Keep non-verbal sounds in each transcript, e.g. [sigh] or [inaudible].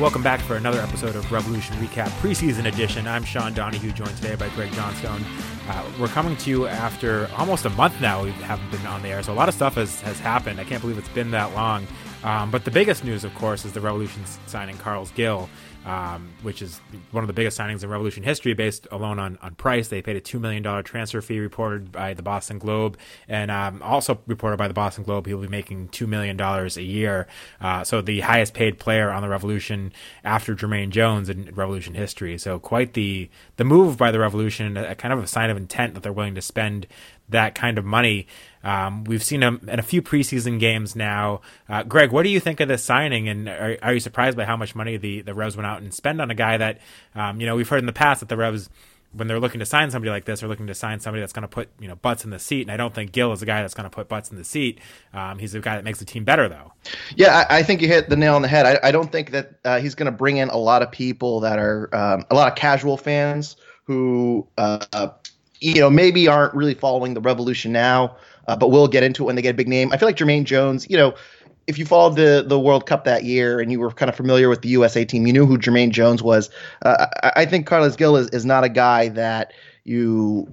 Welcome back for another episode of Revolution Recap Preseason Edition. I'm Sean Donahue, joined today by Greg Johnstone. Uh, we're coming to you after almost a month now. We haven't been on the air, so a lot of stuff has, has happened. I can't believe it's been that long. Um, but the biggest news, of course, is the Revolution signing Carles Gil um, which is one of the biggest signings in Revolution history, based alone on, on price. They paid a $2 million transfer fee reported by the Boston Globe, and um, also reported by the Boston Globe, he'll be making $2 million a year. Uh, so the highest paid player on the Revolution after Jermaine Jones in Revolution history. So quite the, the move by the Revolution, a, a kind of a sign of intent that they're willing to spend that kind of money. Um, we've seen him in a few preseason games now. Uh, Greg, what do you think of this signing? And are, are, you surprised by how much money the, the Revs went out and spend on a guy that, um, you know, we've heard in the past that the Revs, when they're looking to sign somebody like this, are looking to sign somebody that's going to put, you know, butts in the seat. And I don't think Gil is a guy that's going to put butts in the seat. Um, he's a guy that makes the team better, though. Yeah, I, I, think you hit the nail on the head. I, I don't think that uh, he's going to bring in a lot of people that are um, a lot of casual fans who uh, you know, maybe aren't really following the revolution now, uh, but we'll get into it when they get a big name. I feel like Jermaine Jones, you know, if you followed the the World Cup that year and you were kind of familiar with the USA team, you knew who Jermaine Jones was. Uh, I, I, think Carlos Gil is, is not a guy that you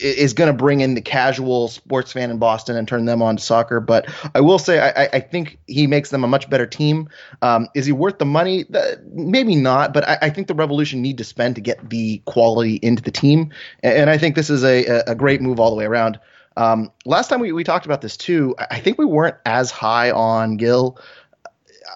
is going to bring in the casual sports fan in Boston and turn them on to soccer. But I will say, I, I think he makes them a much better team. Um, is he worth the money? maybe not, but I, I, think the Revolution need to spend to get the quality into the team. And, I think this is a, a great move all the way around. Um, last time we, we talked about this too, I think we weren't as high on Gil.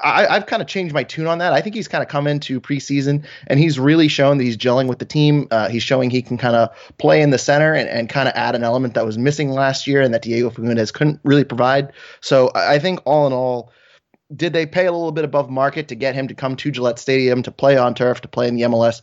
I, have kind of changed my tune on that. I think he's kind of come into preseason and he's really shown that he's gelling with the team. Uh, he's showing he can kind of play in the center and, and kind of add an element that was missing last year and that Diego Fagundez couldn't really provide. So I think all in all, did they pay a little bit above market to get him to come to Gillette Stadium to play on turf to play in the MLS?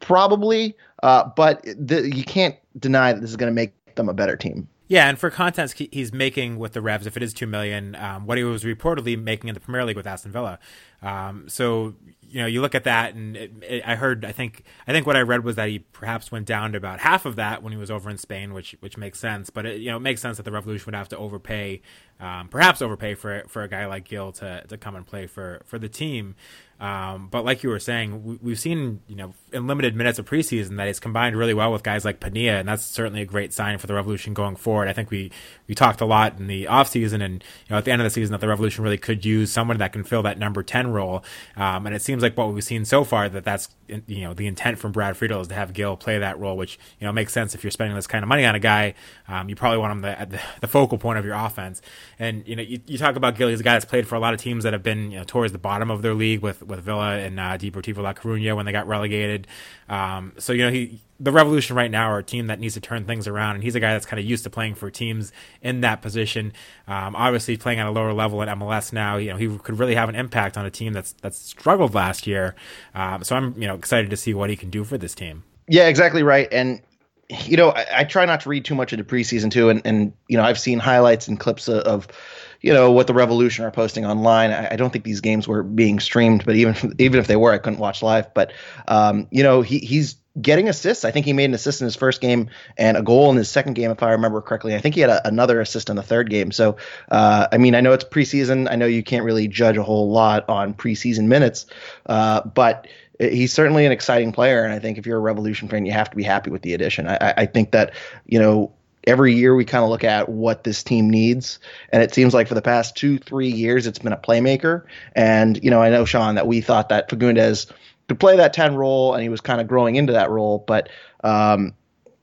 Probably, uh, but the, you can't deny that this is going to make them a better team. Yeah, and for contents he's making with the Revs, if it is two million, um, what he was reportedly making in the Premier League with Aston Villa. Um, so you know, you look at that, and it, it, I heard, I think, I think what I read was that he perhaps went down to about half of that when he was over in Spain, which which makes sense. But it, you know, it makes sense that the Revolution would have to overpay, um, perhaps overpay for for a guy like Gil to to come and play for for the team. Um, but like you were saying, we, have seen, you know, in limited minutes of preseason that he's combined really well with guys like Penilla, and that's certainly a great sign for the Revolution going forward. I think we, we talked a lot in the offseason and, you know, at the end of the season that the Revolution really could use someone that can fill that number 10 role. Um, and it seems like what we've seen so far that that's, you know, the intent from Brad Friedel is to have Gil play that role, which, you know, makes sense if you're spending this kind of money on a guy. Um, you probably want him the, the, the, focal point of your offense. And, you know, you, you talk about Gil, he's a guy that's played for a lot of teams that have been, you know, towards the bottom of their league with, with Villa and uh, Deportivo La Coruña when they got relegated. Um, so you know he the Revolution right now are a team that needs to turn things around, and he's a guy that's kind of used to playing for teams in that position. Um, obviously, playing at a lower level in MLS now, you know he could really have an impact on a team that's that's struggled last year. Um, so I'm you know excited to see what he can do for this team. Yeah, exactly right. And you know I, I try not to read too much into preseason too, and and you know I've seen highlights and clips of, of you know what the Revolution are posting online. I, I, don't think these games were being streamed, but even even if they were, I couldn't watch live. But um, you know he he's getting assists. I think he made an assist in his first game and a goal in his second game, if I remember correctly. I think he had a, another assist in the third game. So, uh, I mean, I know it's preseason. I know you can't really judge a whole lot on preseason minutes, uh, but he's certainly an exciting player. And I think if you're a Revolution fan, you have to be happy with the addition. I, I think that, you know, every year we kind of look at what this team needs and it seems like for the past two three years it's been a playmaker and you know i know sean that we thought that fagundez could play that 10 role and he was kind of growing into that role but um,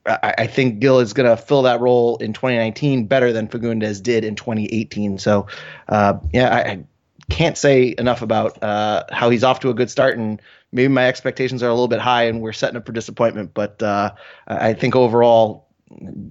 I, think Gil is going to fill that role in 2019 better than Fagundez did in 2018. So, uh, yeah, I, I, can't say enough about uh, how he's off to a good start, and maybe my expectations are a little bit high, and we're setting up for disappointment. But uh, I think overall,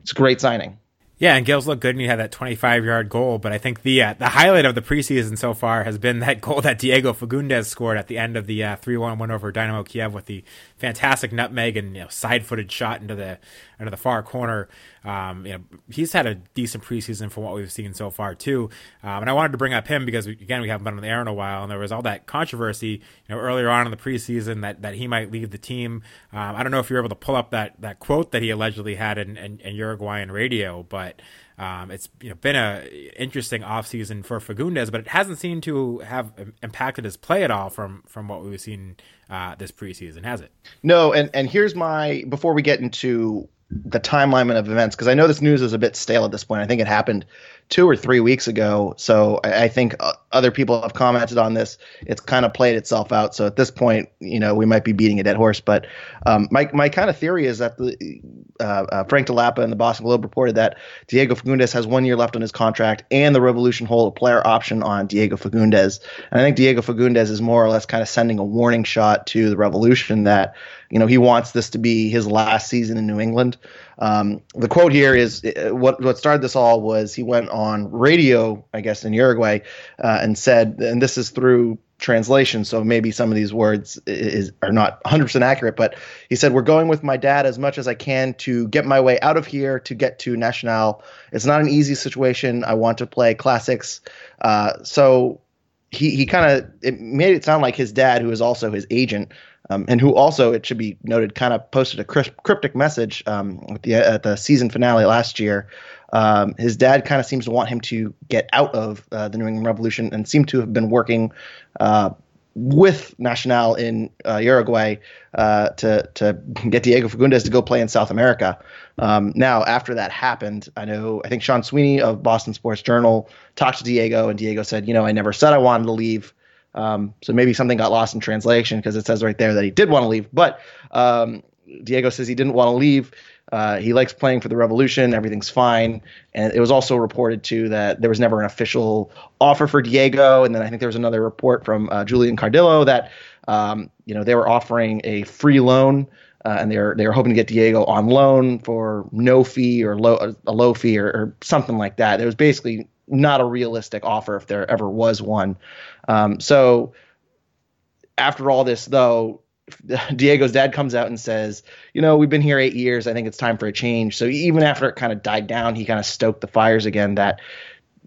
it's a great signing. Yeah, and Gil's looked good, and he had that 25 yard goal. But I think the uh, the highlight of the preseason so far has been that [laughs] goal that Diego Fagundez scored at the end of the three one win over Dynamo Kiev with the fantastic nutmeg and you know, side footed shot into the into the far corner. Um, you know, he's had a decent preseason from what we've seen so far too. Um, and I wanted to bring up him because again we haven't been on the air in a while, and there was all that controversy, you know, earlier on in the preseason that, that he might leave the team. Um, I don't know if you're able to pull up that that quote that he allegedly had in, in, in Uruguayan radio, but um, it's you know been a interesting offseason for Fagundez, but it hasn't seemed to have impacted his play at all from from what we've seen uh, this preseason, has it? No, and and here's my before we get into the timeline of events because I know this news is a bit stale at this point. I think it happened two or three weeks ago. So I, I think uh, other people have commented on this. It's kind of played itself out. So at this point, you know, we might be beating a dead horse. But um, my my kind of theory is that the uh, uh, Frank Dell'Apa and the Boston Globe reported that Diego Fagundez has one year left on his contract, and the Revolution hold a player option on Diego Fagundez. And I think Diego Fagundez is more or less kind of sending a warning shot to the Revolution that you know he wants this to be his last season in New England. Um, the quote here is uh, what what started this all was he went on radio, I guess, in Uruguay, uh, and said, and this is through translation, so maybe some of these words is, are not 100% accurate, but he said, We're going with my dad as much as I can to get my way out of here to get to Nacional. It's not an easy situation. I want to play classics. Uh, so he, he kind of it made it sound like his dad, who is also his agent, um, and who also, it should be noted, kind of posted a cryptic message um, at, the, at the season finale last year. Um, his dad kind of seems to want him to get out of uh, the New England Revolution and seem to have been working uh, with Nacional in uh, Uruguay uh, to to get Diego Fagundez to go play in South America. Um, now, after that happened, I know I think Sean Sweeney of Boston Sports Journal talked to Diego, and Diego said, "You know, I never said I wanted to leave." Um, so maybe something got lost in translation because it says right there that he did want to leave. But um, Diego says he didn't want to leave. Uh, he likes playing for the Revolution. Everything's fine. And it was also reported too that there was never an official offer for Diego. And then I think there was another report from uh, Julian Cardillo that um, you know they were offering a free loan. Uh, and they're they're hoping to get Diego on loan for no fee or low a low fee or, or something like that. It was basically not a realistic offer if there ever was one. Um, so after all this, though, [laughs] Diego's dad comes out and says, you know, we've been here eight years. I think it's time for a change. So even after it kind of died down, he kind of stoked the fires again that,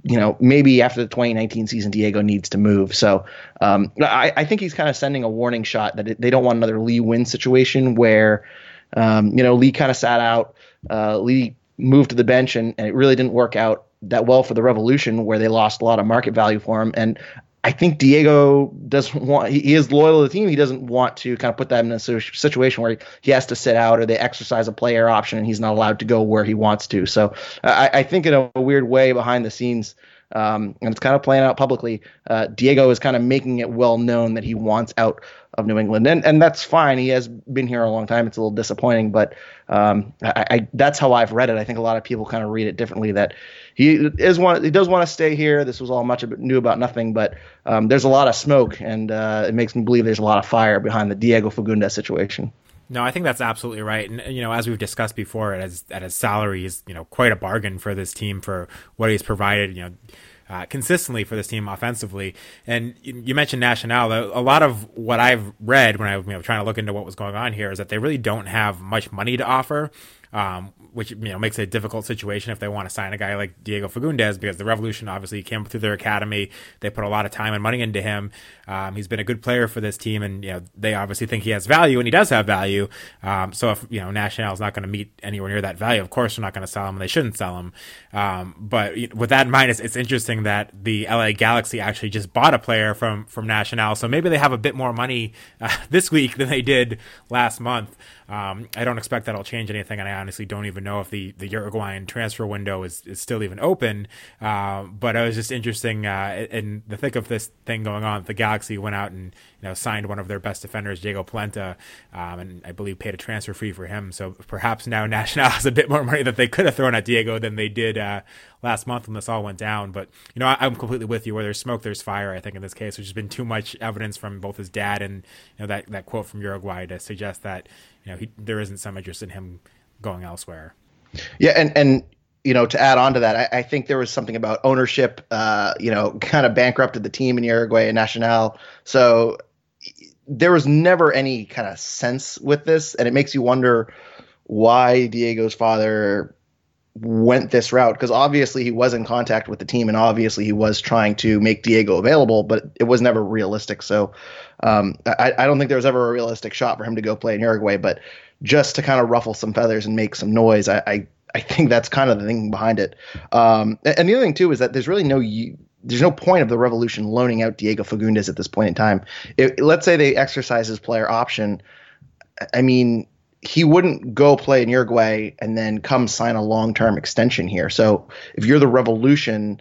you know, maybe after the 2019 season, Diego needs to move. So um, I, I, think he's kind of sending a warning shot that they don't want another Lee Nguyen situation where, um, you know, Lee kind of sat out. Uh, Lee moved to the bench and, and it really didn't work out that well for the Revolution, where they lost a lot of market value for him. And I think Diego doesn't want. He, is loyal to the team. He doesn't want to kind of put them in a situation where he has to sit out or they exercise a player option and he's not allowed to go where he wants to. So I, I think in a weird way behind the scenes, um, and it's kind of playing out publicly. Uh, Diego is kind of making it well known that he wants out of New England, and and that's fine. He has been here a long time. It's a little disappointing, but um, I, I, that's how I've read it. I think a lot of people kind of read it differently. That he is one. He does want to stay here. This was all much new about nothing, but um, there's a lot of smoke, and uh, it makes me believe there's a lot of fire behind the Diego Fagundez situation. No, I think that's absolutely right. And you know, as we've discussed before, at his at his salary is you know quite a bargain for this team for what he's provided. You know. Uh, consistently for this team offensively. And you, you mentioned Nacional. A lot of what I've read when I was you know, trying to look into what was going on here is that they really don't have much money to offer um, which you know makes it a difficult situation if they want to sign a guy like Diego Fagundez because the Revolution obviously came through their academy. They put a lot of time and money into him. Um, he's been a good player for this team, and you know they obviously think he has value, and he does have value. Um, so if you know Nacional is not going to meet anywhere near that value, of course they're not going to sell him, and they shouldn't sell him. Um, but with that in mind, it's, it's interesting that the LA Galaxy actually just bought a player from from Nacional, so maybe they have a bit more money uh, [laughs] this week than they did last month. Um, I don't expect that'll change anything, and I honestly don't even know if the, the Uruguayan transfer window is, is still even open. Uh, but it was just interesting uh, in the thick of this thing going on. The Galaxy went out and you know signed one of their best defenders, Diego Polenta, um, and I believe paid a transfer fee for him. So perhaps now [laughs] Nacional has a bit more money that they could have thrown at Diego than they did uh, last month when this all went down. But you know, I, am completely with you. Where there's smoke, there's fire. I think in this case, there's been too much evidence from both his dad and you know that that quote from Uruguay to suggest that you know, he, there isn't some interest in him going elsewhere. Yeah, and and you know, to add on to that, I, I think there was something about ownership, uh, you know, kind of bankrupted the team in Uruguay and Nacional. So there was never any kind of sense with this, and it makes you wonder why Diego's father went this route because obviously he was in contact with the team and obviously he was trying to make Diego available, but it was never realistic. So um, I, I, don't think there was ever a realistic shot for him to go play in Uruguay, but just to kind of ruffle some feathers and make some noise, I, I, I think that's kind of the thing behind it. Um, and the other thing too is that there's really no there's no point of the Revolution loaning out Diego Fagundez at this point in time. If, let's say they exercise his player option. I mean, he wouldn't go play in Uruguay and then come sign a long term extension here. So if you're the Revolution,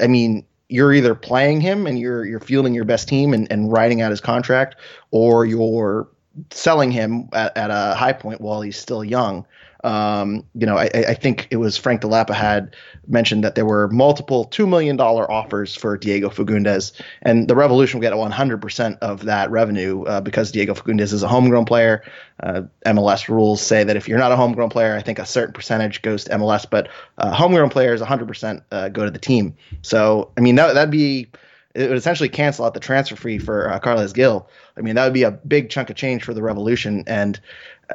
I mean, you're either playing him and you're you're fielding your best team and, and riding out his contract, or you're selling him at, at a high point while he's still young. Um, you know, I, I, think it was Frank Dell'Apa had mentioned that there were multiple $2 million offers for Diego Fagundez, and the Revolution will get 100% of that revenue uh, because Diego Fagundez is a homegrown player. Uh, MLS rules say that if you're not a homegrown player, I think a certain percentage goes to MLS, but uh, homegrown players 100% uh, go to the team. So, I mean, that, that'd be it would essentially cancel out the transfer fee for uh, Carles Gil. I mean, that would be a big chunk of change for the Revolution, and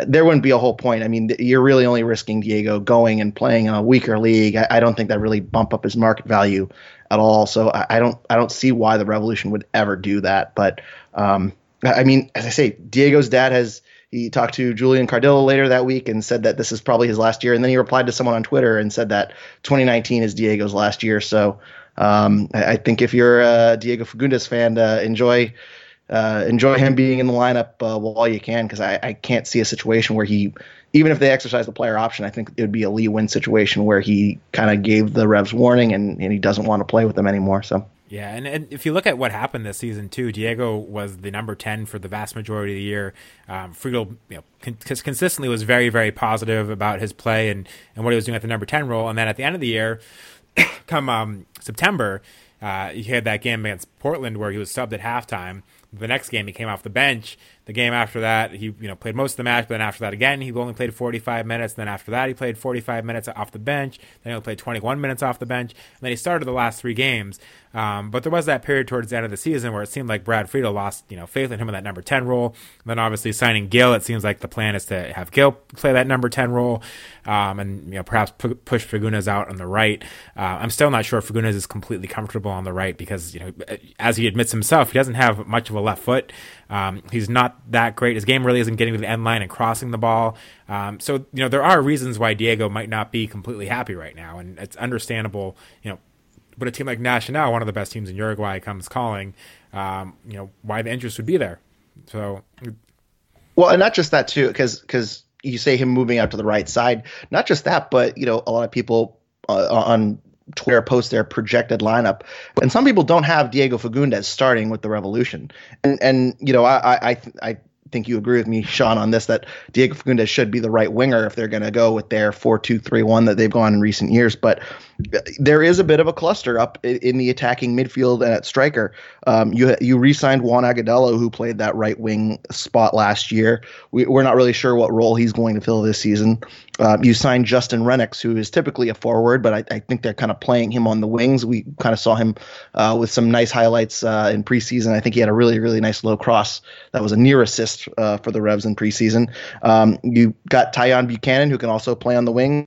there wouldn't be a whole point. I mean, you're really only risking Diego going and playing in a weaker league. I, I don't think that really bump up his market value at all. So I, I, don't I don't see why the Revolution would ever do that. But um, I mean, as I say, Diego's dad has he talked to Julian Cardillo later that week and said that this is probably his last year. And then he replied to someone on Twitter and said that 2019 is Diego's last year. So um, I, I, think if you're a Diego Fagundez fan, uh, enjoy uh, enjoy him being in the lineup uh, while you can because I, I can't see a situation where he, even if they exercise the player option, I think it would be a Lee Nguyen situation where he kind of gave the Revs warning and, and he doesn't want to play with them anymore. So. Yeah, and, and if you look at what happened this season too, Diego was the number ten for the vast majority of the year. Um, Friedel, you know, con- consistently was very, very positive about his play and, and what he was doing at the number ten role. And then at the end of the year, [coughs] come um, September, uh, he had that game against Portland where he was subbed at halftime the next game he came off the bench. The game after that, he you know played most of the match, but then after that again, he only played 45 minutes. And then after that, he played 45 minutes off the bench. Then he only played 21 minutes off the bench. And then he started the last three games. Um, but there was that period towards the end of the season where it seemed like Brad Friedel lost, you know, faith in him in that number 10 role. And then obviously signing Gil, it seems like the plan is to have Gil play that number 10 role, um, and you know perhaps pu- push Fagundez out on the right. Uh, I'm still not sure if Fagundez is completely comfortable on the right because you know, as he admits himself, he doesn't have much of a left foot. Um, he's not that great. His game really isn't getting to the end line and crossing the ball. Um, so you know there are reasons why Diego might not be completely happy right now, and it's understandable. You know but a team like Nacional, one of the best teams in Uruguay, comes calling, um, you know, why the interest would be there. So, well, and not just that too, because because you say him moving out to the right side. Not just that, but you know, a lot of people uh, on Twitter post their projected lineup, and some people don't have Diego Fagundez starting with the Revolution, and and you know, I I I think you agree with me, Sean, on this that Diego Fagundez should be the right winger if they're going to go with their four-two-three-one that they've gone in recent years. But there is a bit of a cluster up in the attacking midfield and at striker. Um, you you re-signed Juan Agudelo, who played that right wing spot last year. We, are not really sure what role he's going to fill this season. Um, you signed Justin Rennicks, who is typically a forward, but I, I, think they're kind of playing him on the wings. We kind of saw him uh, with some nice highlights uh, in preseason. I think he had a really really nice low cross that was a near assist uh, for the Revs in preseason. Um, you got Tajon Buchanan, who can also play on the wings.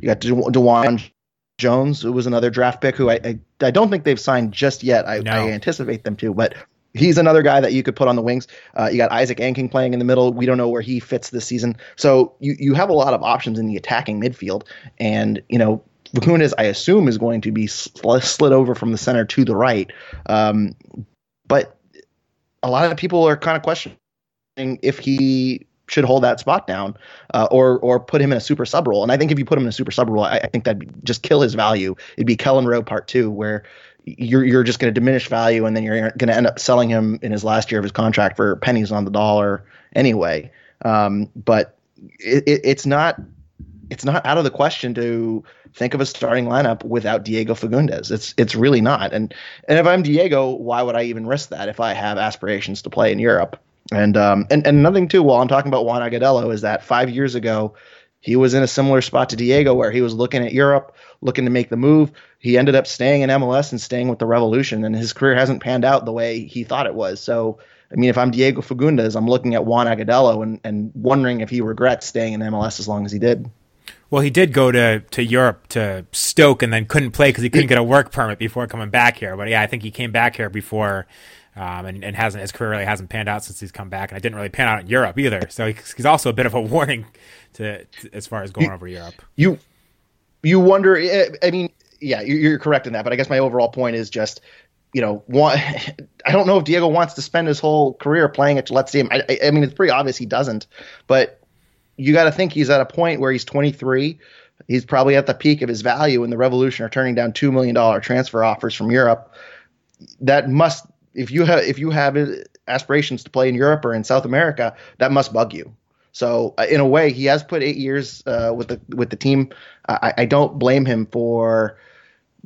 You got De- DeJuan Jones, who was another draft pick, who I, I, I don't think they've signed just yet. I, no. I, anticipate them to, but he's another guy that you could put on the wings. Uh, you got Isaac Angking playing in the middle. We don't know where he fits this season, so you you have a lot of options in the attacking midfield, and you know. Fagundez, I assume, is going to be sl- slid over from the center to the right. Um, but a lot of people are kind of questioning if he should hold that spot down, uh, or or put him in a super sub role. And I think if you put him in a super sub role, I, I think that'd just kill his value. It'd be Kelyn Rowe part two, where you're you're just going to diminish value, and then you're going to end up selling him in his last year of his contract for pennies on the dollar anyway. Um, but it, it, it's not it's not out of the question to think of a starting lineup without Diego Fagundez. It's it's really not. And and if I'm Diego, why would I even risk that if I have aspirations to play in Europe? And um and, and another thing too, while I'm talking about Juan Agudelo, is that five years ago he was in a similar spot to Diego where he was looking at Europe, looking to make the move. He ended up staying in MLS and staying with the Revolution, and his career hasn't panned out the way he thought it was. So, I mean, if I'm Diego Fagundez, I'm looking at Juan Agudelo and, and wondering if he regrets staying in MLS as long as he did. Well, he did go to, to Europe to Stoke and then couldn't play because he couldn't [clears throat] get a work permit before coming back here. But yeah, I think he came back here before um, and, and hasn't his career really hasn't panned out since he's come back, and it didn't really pan out in Europe either. So he's also a bit of a [laughs] warning to, to as far as going you, over Europe. You you wonder. Eh, I mean, yeah, you're correct in that, but I guess my overall point is just you know, want, [laughs] I don't know if Diego wants to spend his whole career playing at Gillette Stadium. I, I mean, it's pretty obvious he doesn't, but you got to think he's at a point where he's 23. He's probably at the peak of his value, and the Revolution are turning down two million dollar transfer offers from Europe. That must, if you have, if you have aspirations to play in Europe or in South America, that must bug you. So uh, in a way, he has put eight years uh, with the with the team. I, I, don't blame him for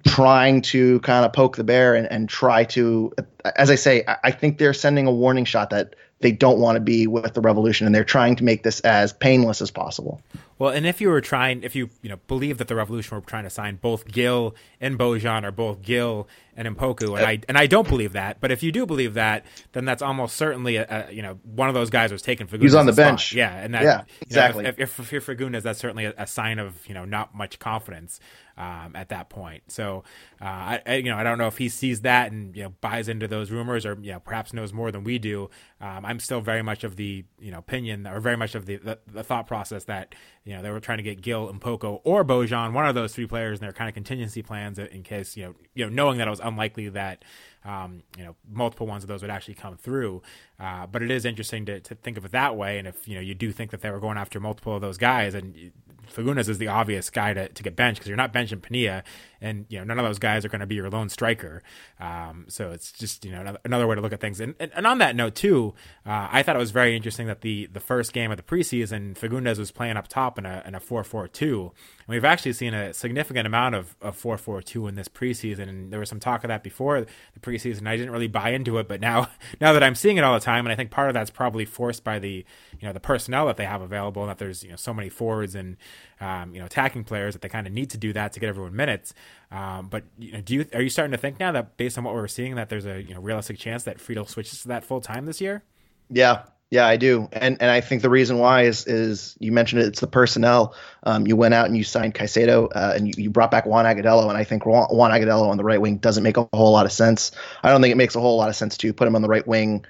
trying to kind of poke the bear and, and try to, as I say, I, I think they're sending a warning shot that they don't want to be with the revolution and they're trying to make this as painless as possible. Well, and if you were trying, if you you know believe that the revolution were trying to sign both Gil and Bojan or both Gil and Mpoku, and I and I don't believe that, but if you do believe that, then that's almost certainly a, a you know one of those guys was taken for He's on the bench, yeah, and that, yeah, exactly. Know, if, if, if you're Fagundez, that's certainly a, a, sign of you know not much confidence um, at that point. So uh, I, you know I don't know if he sees that and you know buys into those rumors or you know perhaps knows more than we do. Um, I'm still very much of the you know opinion or very much of the, the, the thought process that you know they were trying to get Gil Mpoku or Bojan, one of those three players, in their kind of contingency plans in case you know you know knowing that it was unlikely that um, you know multiple ones of those would actually come through. Uh, but it is interesting to, to think of it that way. And if you know you do think that they were going after multiple of those guys, and Fagundez is the obvious guy to, to get benched because you're not benching Penilla, and you know none of those guys are going to be your lone striker. Um, so it's just you know another, another, way to look at things. And, and, and on that note too, uh, I thought it was very interesting that the the first game of the preseason, Fagundez was playing up top in a in a four four two. And we've actually seen a significant amount of, of 4-4-2 in this preseason, and there was some talk of that before the preseason. I didn't really buy into it, but now [laughs] now that I'm seeing it all the time, and I think part of that's probably forced by the you know the personnel that they have available, and that there's you know so many forwards and um, you know attacking players that they kind of need to do that to get everyone minutes. Um, but you know, do you are you starting to think now that based on what we're seeing that there's a you know realistic chance that Friedel switches to that full time this year? Yeah, yeah, I do, and and I think the reason why is is you mentioned it. It's the personnel. Um, you went out and you signed Caicedo, uh, and you, you, brought back Juan Agudelo, and I think Juan, Agudelo on the right wing doesn't make a whole lot of sense. I don't think it makes a whole lot of sense to put him on the right wing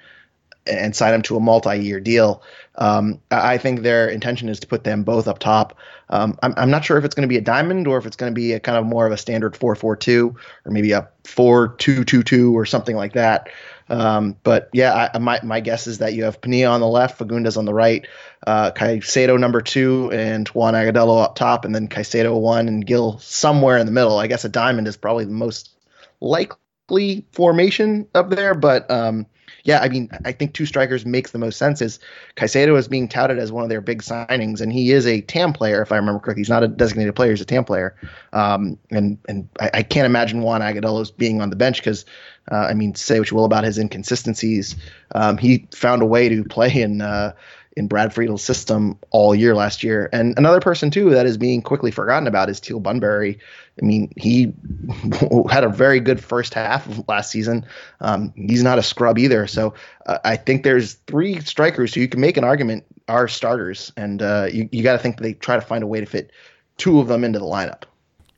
and sign him to a multi-year deal. Um, I think their intention is to put them both up top. Um, I'm, I'm, not sure if it's going to be a diamond or if it's going to be a kind of more of a standard 4-4-2 or maybe a 4-2-2-2 or something like that. Um, but yeah, I, my my guess is that you have Penilla on the left, Fagundez on the right, uh, Caicedo number two, and Juan Agudelo up top, and then Caicedo one and Gil somewhere in the middle. I guess a diamond is probably the most likely formation up there, but um, yeah, I mean, I think two strikers makes the most sense. Is Caicedo is being touted as one of their big signings, and he is a TAM player, if I remember correctly. He's not a designated player; he's a TAM player. Um, and and I, I, can't imagine Juan Agudelo's being on the bench because uh, I mean, say what you will about his inconsistencies. Um, he found a way to play in uh, in Brad Friedel's system all year last year. And another person too that is being quickly forgotten about is Teal Bunbury. I mean, he [laughs] had a very good first half of last season. Um, he's not a scrub either. So uh, I think there's three strikers who you can make an argument are starters, and uh, you, you got to think they try to find a way to fit two of them into the lineup.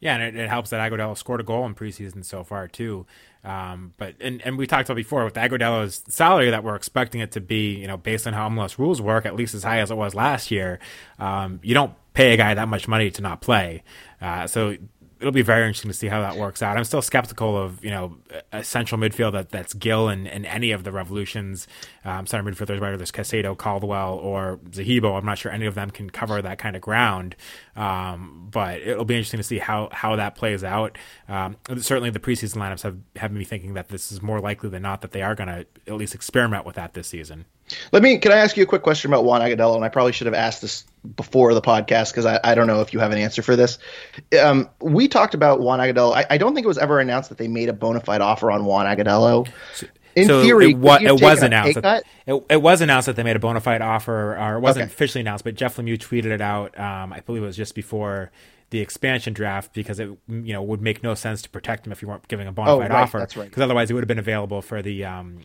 Yeah, and it, it helps that Agudelo scored a goal in preseason so far too. Um, but and, and we talked about before with Agudelo's salary that we're expecting it to be, you know, based on how MLS rules work, at least as high as it was last year. Um, you don't pay a guy that much money to not play. Uh, so it'll be very interesting to see how that works out. I'm still skeptical of you know a central midfield that that's Gil and, and any of the Revolutions um, center midfielders, whether there's Caicedo, Caldwell, or Zahibo. I'm not sure any of them can cover that kind of ground. Um, but it'll be interesting to see how how that plays out. Um, certainly, the preseason lineups have have me thinking that this is more likely than not that they are going to at least experiment with that this season. Let me. Can I ask you a quick question about Juan Agudelo? And I probably should have asked this before the podcast because I, I don't know if you have an answer for this. Um, we talked about Juan Agudelo. I, I, don't think it was ever announced that they made a bona fide offer on Juan Agudelo. In so theory, it, wa- it was announced. That, it, it was announced that they made a bona fide offer, or it wasn't Okay. officially announced, but Jeff Lemieux tweeted it out. Um, I believe it was just before the expansion draft because it you know would make no sense to protect him if you weren't giving a bona Oh, fide right, offer. that's right. Because otherwise, he would have been available for the um,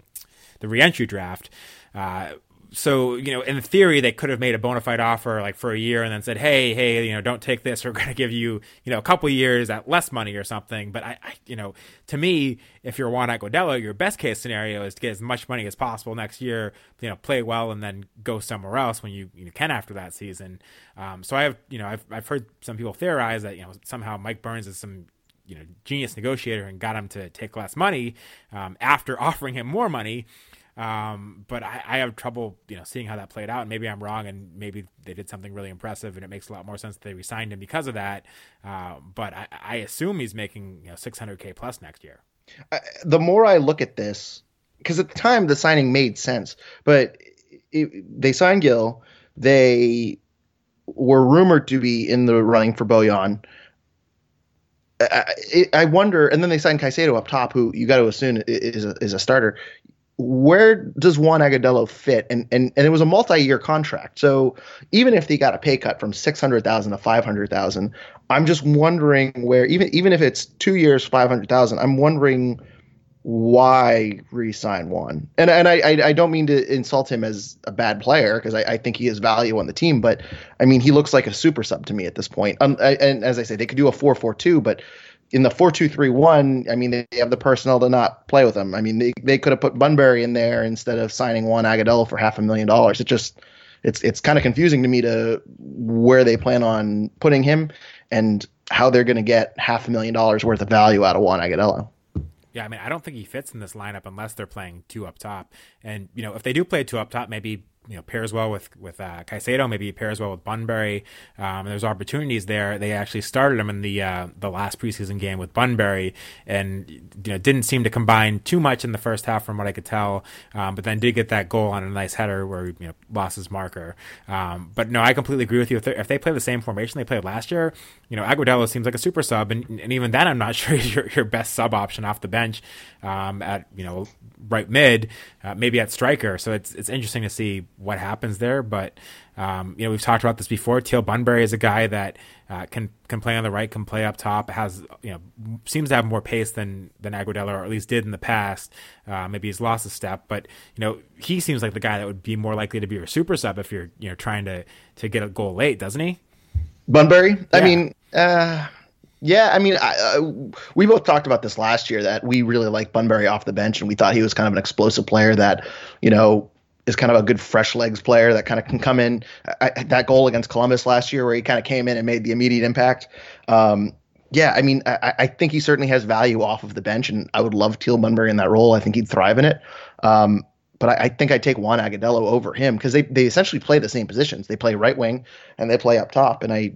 the reentry draft. Uh, so you know, in theory, they could have made a bona fide offer like for a year and then said, "Hey, hey, you know, don't take this. [laughs] We're going to give you, you know, a couple years at less money or something." But I, I you know, to me, if you're Juan Agudelo, your best case scenario is to get as much money as possible next year. You know, play well and then go somewhere else when you, you can after that season. Um, so I have, you know, I've I've heard some people theorize that you know somehow Mike Burns is some you know genius negotiator and got him to take less money um, after [laughs] offering him more money. Um, but I, I have trouble, you know, seeing how that played out. Maybe I'm wrong, and maybe they did something really impressive, and it makes a lot more sense that they resigned him because of that. Uh, but I, I assume he's making you know 600k plus next year. I- the more I look at this, because at the time the signing made sense, but it, they signed Gil. They were rumored to be in the running for Bojan. I, I- I wonder, and then they signed Caicedo up top, who you got to assume is a, is a starter. Where does Juan Agudelo fit? And and and it was a multi-year contract, so even if they got a pay cut from six hundred thousand to five hundred thousand, I'm just wondering where even even if it's two years, five hundred thousand, I'm wondering why re-sign Juan. And and I I, I don't mean to insult him as a bad player because I, I think he has value on the team, but I mean he looks like a super sub to me at this point. Um, I, and as I say, they could do a four four two, but in the four two three one, I mean they have the personnel to not play with him. I mean they they could have put Bunbury in there instead of signing Juan Agudelo for half a million dollars. It just it's it's kind of confusing to me to where they plan on putting him and how they're going to get half a million dollars worth of value out of Juan Agudelo. Yeah, I mean, I don't think he fits in this lineup unless they're playing two up top. And you know, if they do play two up top, maybe you know pairs well with with uh, Caicedo, maybe pairs well with Bunbury. Um, there's opportunities there. They actually started him in the uh, the last preseason game with Bunbury, and you know didn't seem to combine too much in the first half from what I could tell. Um, but then did get that goal on a nice header where you know lost his marker. Um, but no, I completely agree with you. If, if they play the same formation they played last year, you know Agudelo seems like a super sub, and, and even then I'm not [laughs] sure he's your, your best sub option off the bench um, at you know right mid, uh, maybe at striker. So it's it's interesting to see what happens there. But um, you know we've talked about this before. Teal Bunbury is a guy that uh, can can play on the right, can play up top, has you know seems to have more pace than than Agudelo, or at least did in the past. Uh, maybe he's lost a step, but you know he seems like the guy that would be more likely to be your super sub if you're you know trying to to get a goal late, doesn't he? Bunbury. I mean, uh, yeah. I mean, I, uh, we both talked about this last year that we really like Bunbury off the bench, and we thought he was kind of an explosive player that, you know, is kind of a good fresh legs player that kind of can come in. I, I- that goal against Columbus last year, where he kind of came in and made the immediate impact. Um, yeah, I mean, I, I think he certainly has value off of the bench, and I would love Teal Bunbury in that role. I think he'd thrive in it. Um, but I, I think I'd take Juan Agudelo over him because they, they essentially play the same positions. They play right wing and they play up top. And I,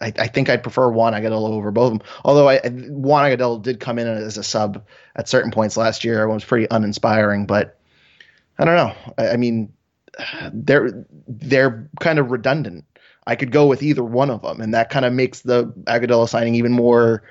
I, I think I'd prefer Juan Agudelo over both of them. Although I, Juan Agudelo did come in as a sub at certain points last year. It was pretty uninspiring, but I don't know. I, I mean, they're they're kind of redundant. I could go with either one of them, and that kind of makes the Agudelo signing even more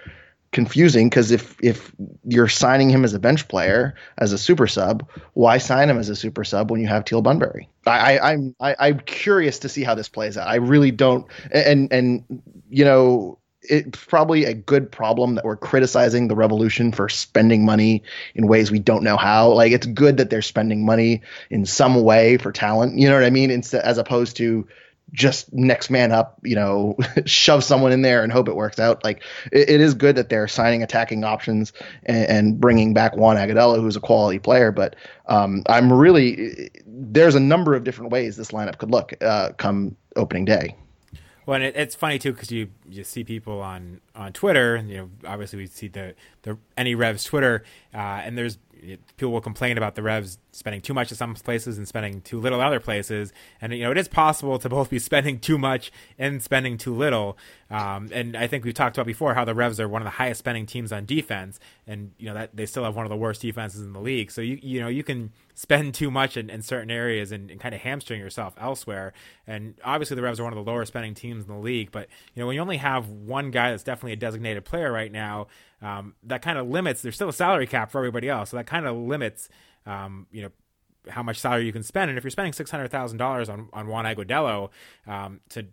confusing because if if you're signing him as a bench player as a super sub, why sign him as a super sub when you have Teal Bunbury? I, I I'm I, I'm curious to see how this plays out. I really don't, and and you know. It's probably a good problem that we're criticizing the revolution for spending money in ways we don't know how. Like it's good that they're spending money in some way for talent. You know what I mean? Instead, as opposed to just next man up, you know, [laughs] shove someone in there and hope it works out. Like it, it is good that they're signing attacking options and, and bringing back Juan Agudelo, who's a quality player. But um, I'm really there's a number of different ways this lineup could look uh, come opening day. Well, it, it's funny too because you you see people on on Twitter. You know, obviously we see the the any Revs Twitter, uh, and there's people will complain about the Revs spending too much at some places and spending too little at other places. And you know, it is possible to both be spending too much and spending too little. Um, and I think we've talked about before how the Revs are one of the highest spending teams on defense, and you know that they still have one of the worst defenses in the league. So you you know you can spend [laughs] too much in, in certain areas and, and kind of hamstring yourself elsewhere. And obviously the Revs are one of the lower spending teams in the league, but you know when you only have one guy that's definitely a designated player right now, um, that kind of limits. There's still a salary cap for everybody else, so that kind of limits, um, you know, how much salary you can spend. And if you're spending six hundred thousand dollars on on Juan Agudelo um, to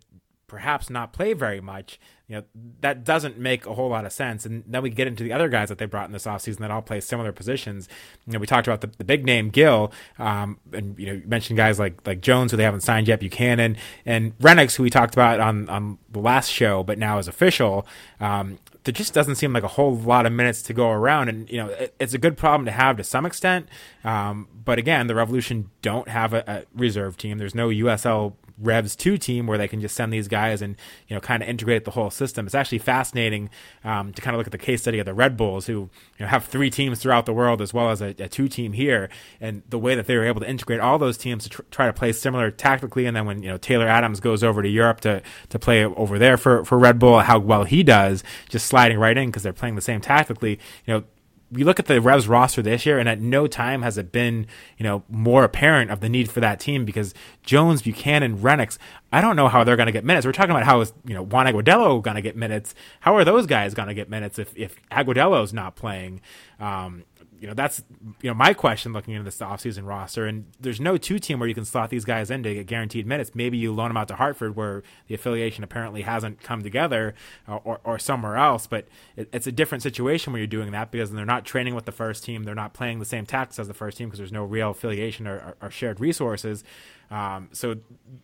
perhaps not play very much, you know, that doesn't make a whole lot of sense. And then we get into the other guys that they brought in this offseason that all play similar positions. You know, we talked about the, the big name Gil, um, and you know, you mentioned guys like like Jones who they haven't signed yet, Buchanan, and Rennicks who we talked about on on the last show, but now is official. Um, there just doesn't seem like a whole lot of minutes to go around, and you know, it, it's a good problem to have to some extent. Um, but again, the Revolution don't have a, a reserve team. There's no USL Revs 2 team where they can just send these guys and, you know, kind of integrate the whole system. It's actually fascinating um, to kind of look at the case study of the Red Bulls who, you know, have three teams throughout the world as well as a, a two team here and the way that they were able to integrate all those teams to tr- try to play similar tactically. And then when, you know, Tyler Adams goes over to Europe to, to play over there for, for Red Bull, how well he does just sliding right in because they're playing the same tactically, you know, you look at the Revs roster this year, and at no time has it been, you know, more apparent of the need for that team because Jones, Buchanan, Rennicks, I don't know how they're going to get minutes. We're talking about how is, you know, Juan Agudelo going to get minutes. How are those guys going to get minutes if, if Agudelo's not playing? Um, you know, that's, you know, my question looking into this offseason roster. And there's no two team where you can slot these guys in to get guaranteed minutes. Maybe you loan them out to Hartford where the affiliation apparently hasn't come together uh, or, or somewhere else. But it, it's a different situation when you're doing that because they're not training with the first team. They're not playing the same tactics as the first team because there's no real affiliation or, or, or shared resources. Um, so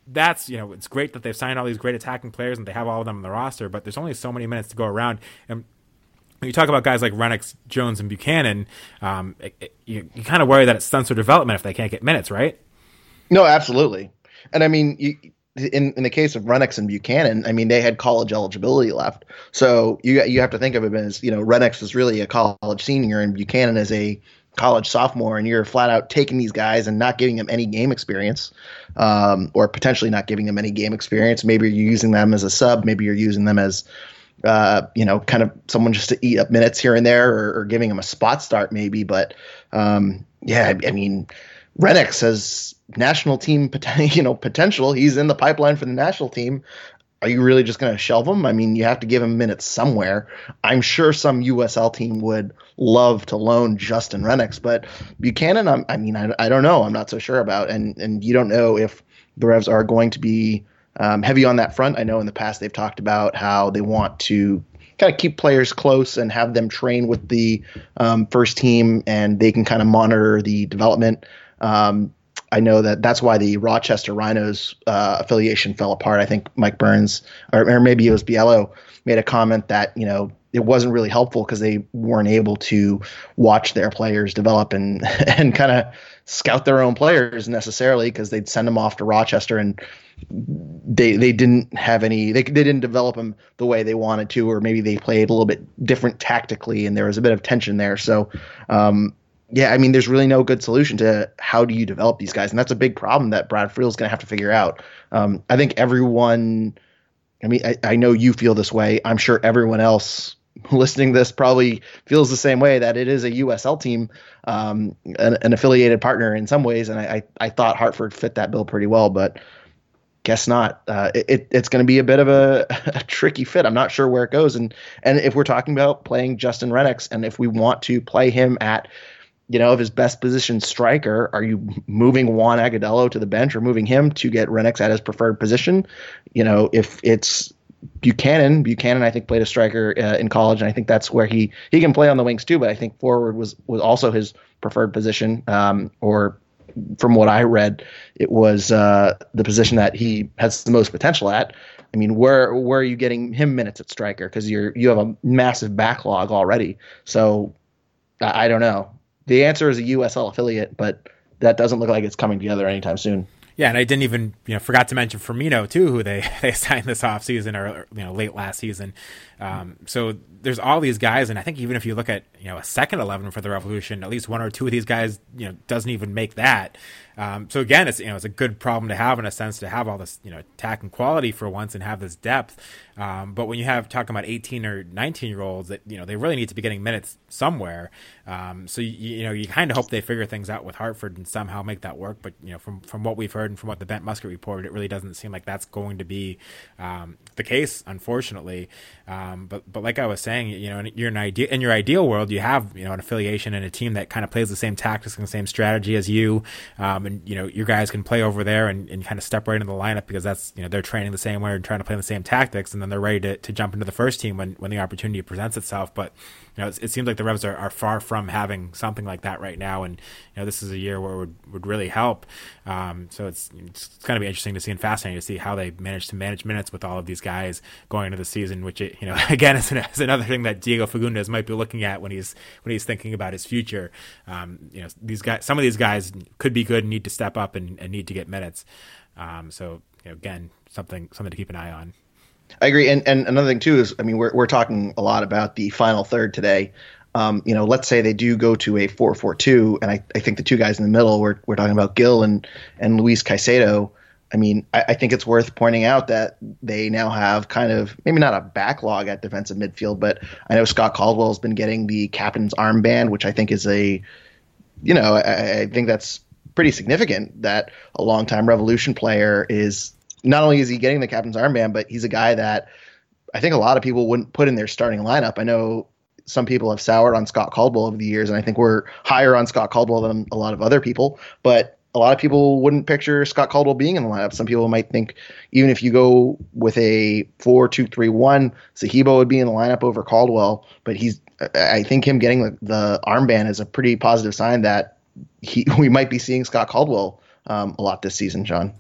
that's you know it's great that they've signed all these great attacking players and they have all of them on the roster, but there's only so many minutes to go around. And when you talk about guys like Rennicks, Jones, and Buchanan, um, it, it, you, you kind of worry that it stunts their development if they can't get minutes, right? No, absolutely. And I mean, you, in in the case of Rennicks and Buchanan, I mean, they had college eligibility left, so you you have to think of it as you know, Rennicks is really a college senior, and Buchanan is a college sophomore, and you're flat out taking these guys and not giving them any game experience, um, or potentially not giving them any game experience. Maybe you're using them as a sub, maybe you're using them as uh, you know, kind of someone just to eat up minutes here and there, or, or giving them a spot start maybe. But um, yeah, I, I mean, Rennicks has national team, [laughs] you know, potential. He's in the pipeline for the national team. Are you really just going to shelve him? I mean, you have to give him minutes somewhere. I'm sure some USL team would love to loan Justin Rennicks, but Buchanan, I'm, i mean, I, I don't know. I'm not so sure about, and and you don't know if the Revs are going to be um, heavy on that front. I know in the past they've talked about how they want to kind of keep players close and have them train with the um, first team, and they can kind of monitor the development. Um, I know that that's why the Rochester Rhinos uh, affiliation fell apart. I think Mike Burns, or, or maybe it was Biello, made a comment that you know it wasn't really helpful because they weren't able to watch their players develop and [laughs] and kind of scout their own players necessarily because they'd send them off to Rochester and they they didn't have any they, they didn't develop them the way they wanted to or maybe they played a little bit different tactically and there was a bit of tension there so um, yeah I mean there's really no good solution to how do you develop these guys and that's a big problem that Brad Friedel's going to have to figure out um, I think everyone I mean I, I know you feel this way I'm sure everyone else [laughs] listening to this probably feels the same way that it is a USL team, um, an, an, affiliated partner in some ways. And I, I, I, thought Hartford fit that bill pretty well, but guess not. Uh, it, it's going to be a bit of a, [laughs] a, tricky fit. I'm not sure where it goes. And and if we're talking about playing Justin Rennicks, and if we want to play him at you know, of his best position striker, are you moving Juan Agudelo to the bench or moving him to get Rennicks at his preferred position? You know, if it's Buchanan, Buchanan, I think played a striker uh, in college, and I think that's where he he can play on the wings too. But I think forward was was also his preferred position, um, or from what I read, it was uh, the position that he has the most potential at. I mean, where where are you getting him minutes at striker? Because you're you have a massive backlog already. So I, I don't know. The answer is a USL affiliate, but that doesn't look like it's coming together anytime soon. Yeah, and I didn't even you know forgot to mention Firmino too, who they [laughs] they signed this off season or you know late last season. Um, so there's all these guys, and I think even if you look at you know a second eleven for the Revolution, at least one or two of these guys you know doesn't even make that. Um, so again, it's you know it's a good problem to have in a sense to have all this you know attack and quality for once and have this depth. Um, but when you have talking about 18 or 19 year olds that you know they really need to be getting minutes somewhere. Um, so you, you know you kind of hope they figure things out with Hartford and somehow make that work. But you know from from what we've heard and from what the Bent Musket reported, it really doesn't seem like that's going to be um, the case, unfortunately. Um, but but like I was saying, you know, in, you're an idea in your ideal world, you have you know an affiliation and a team that kind of plays the same tactics and the same strategy as you, um, and you know your guys can play over there and, and kind of step right into the lineup because that's you know they're training the same way and trying to play the same tactics, and then they're ready to, to jump into the first team when when the opportunity presents itself. But you know, it, it seems like the Revs are, are far from having something like that right now, and you know, this is a year where it would, would really help. Um, so it's it's going to be interesting to see and fascinating to see how they manage to manage minutes with all of these guys going into the season. Which it, you know, [laughs] again, is, an, is another thing that Diego Fagundez might be looking at when he's when he's thinking about his future. Um, you know, these guys, some of these guys could be good need to step up and, and need to get minutes. Um, so you know, again, something something to keep an eye on. I agree, and and another thing too is, I mean, we're we're talking a lot about the final third today. Um, you know, let's say they do go to a four-four-two, and I, I think the two guys in the middle, we're we're talking about Gil and and Luis Caicedo. I mean, I, I, think it's worth pointing out that they now have kind of maybe not a backlog at defensive midfield, but I know Scott Caldwell has been getting the captain's armband, which I think is a, you know, I, I think that's pretty significant that a longtime Revolution player is not only is he getting the captain's armband, but he's a guy that I think a lot of people wouldn't put in their starting lineup. I know some people have soured on Scott Caldwell over the years, and I think we're higher on Scott Caldwell than a lot of other people. But a lot of people wouldn't picture Scott Caldwell being in the lineup. Some people might think even if you go with a four-two-three-one, Zahibo would be in the lineup over Caldwell. But he's, I think him getting the, the armband is a pretty positive sign that he [laughs] we might be seeing Scott Caldwell um, a lot this season, John.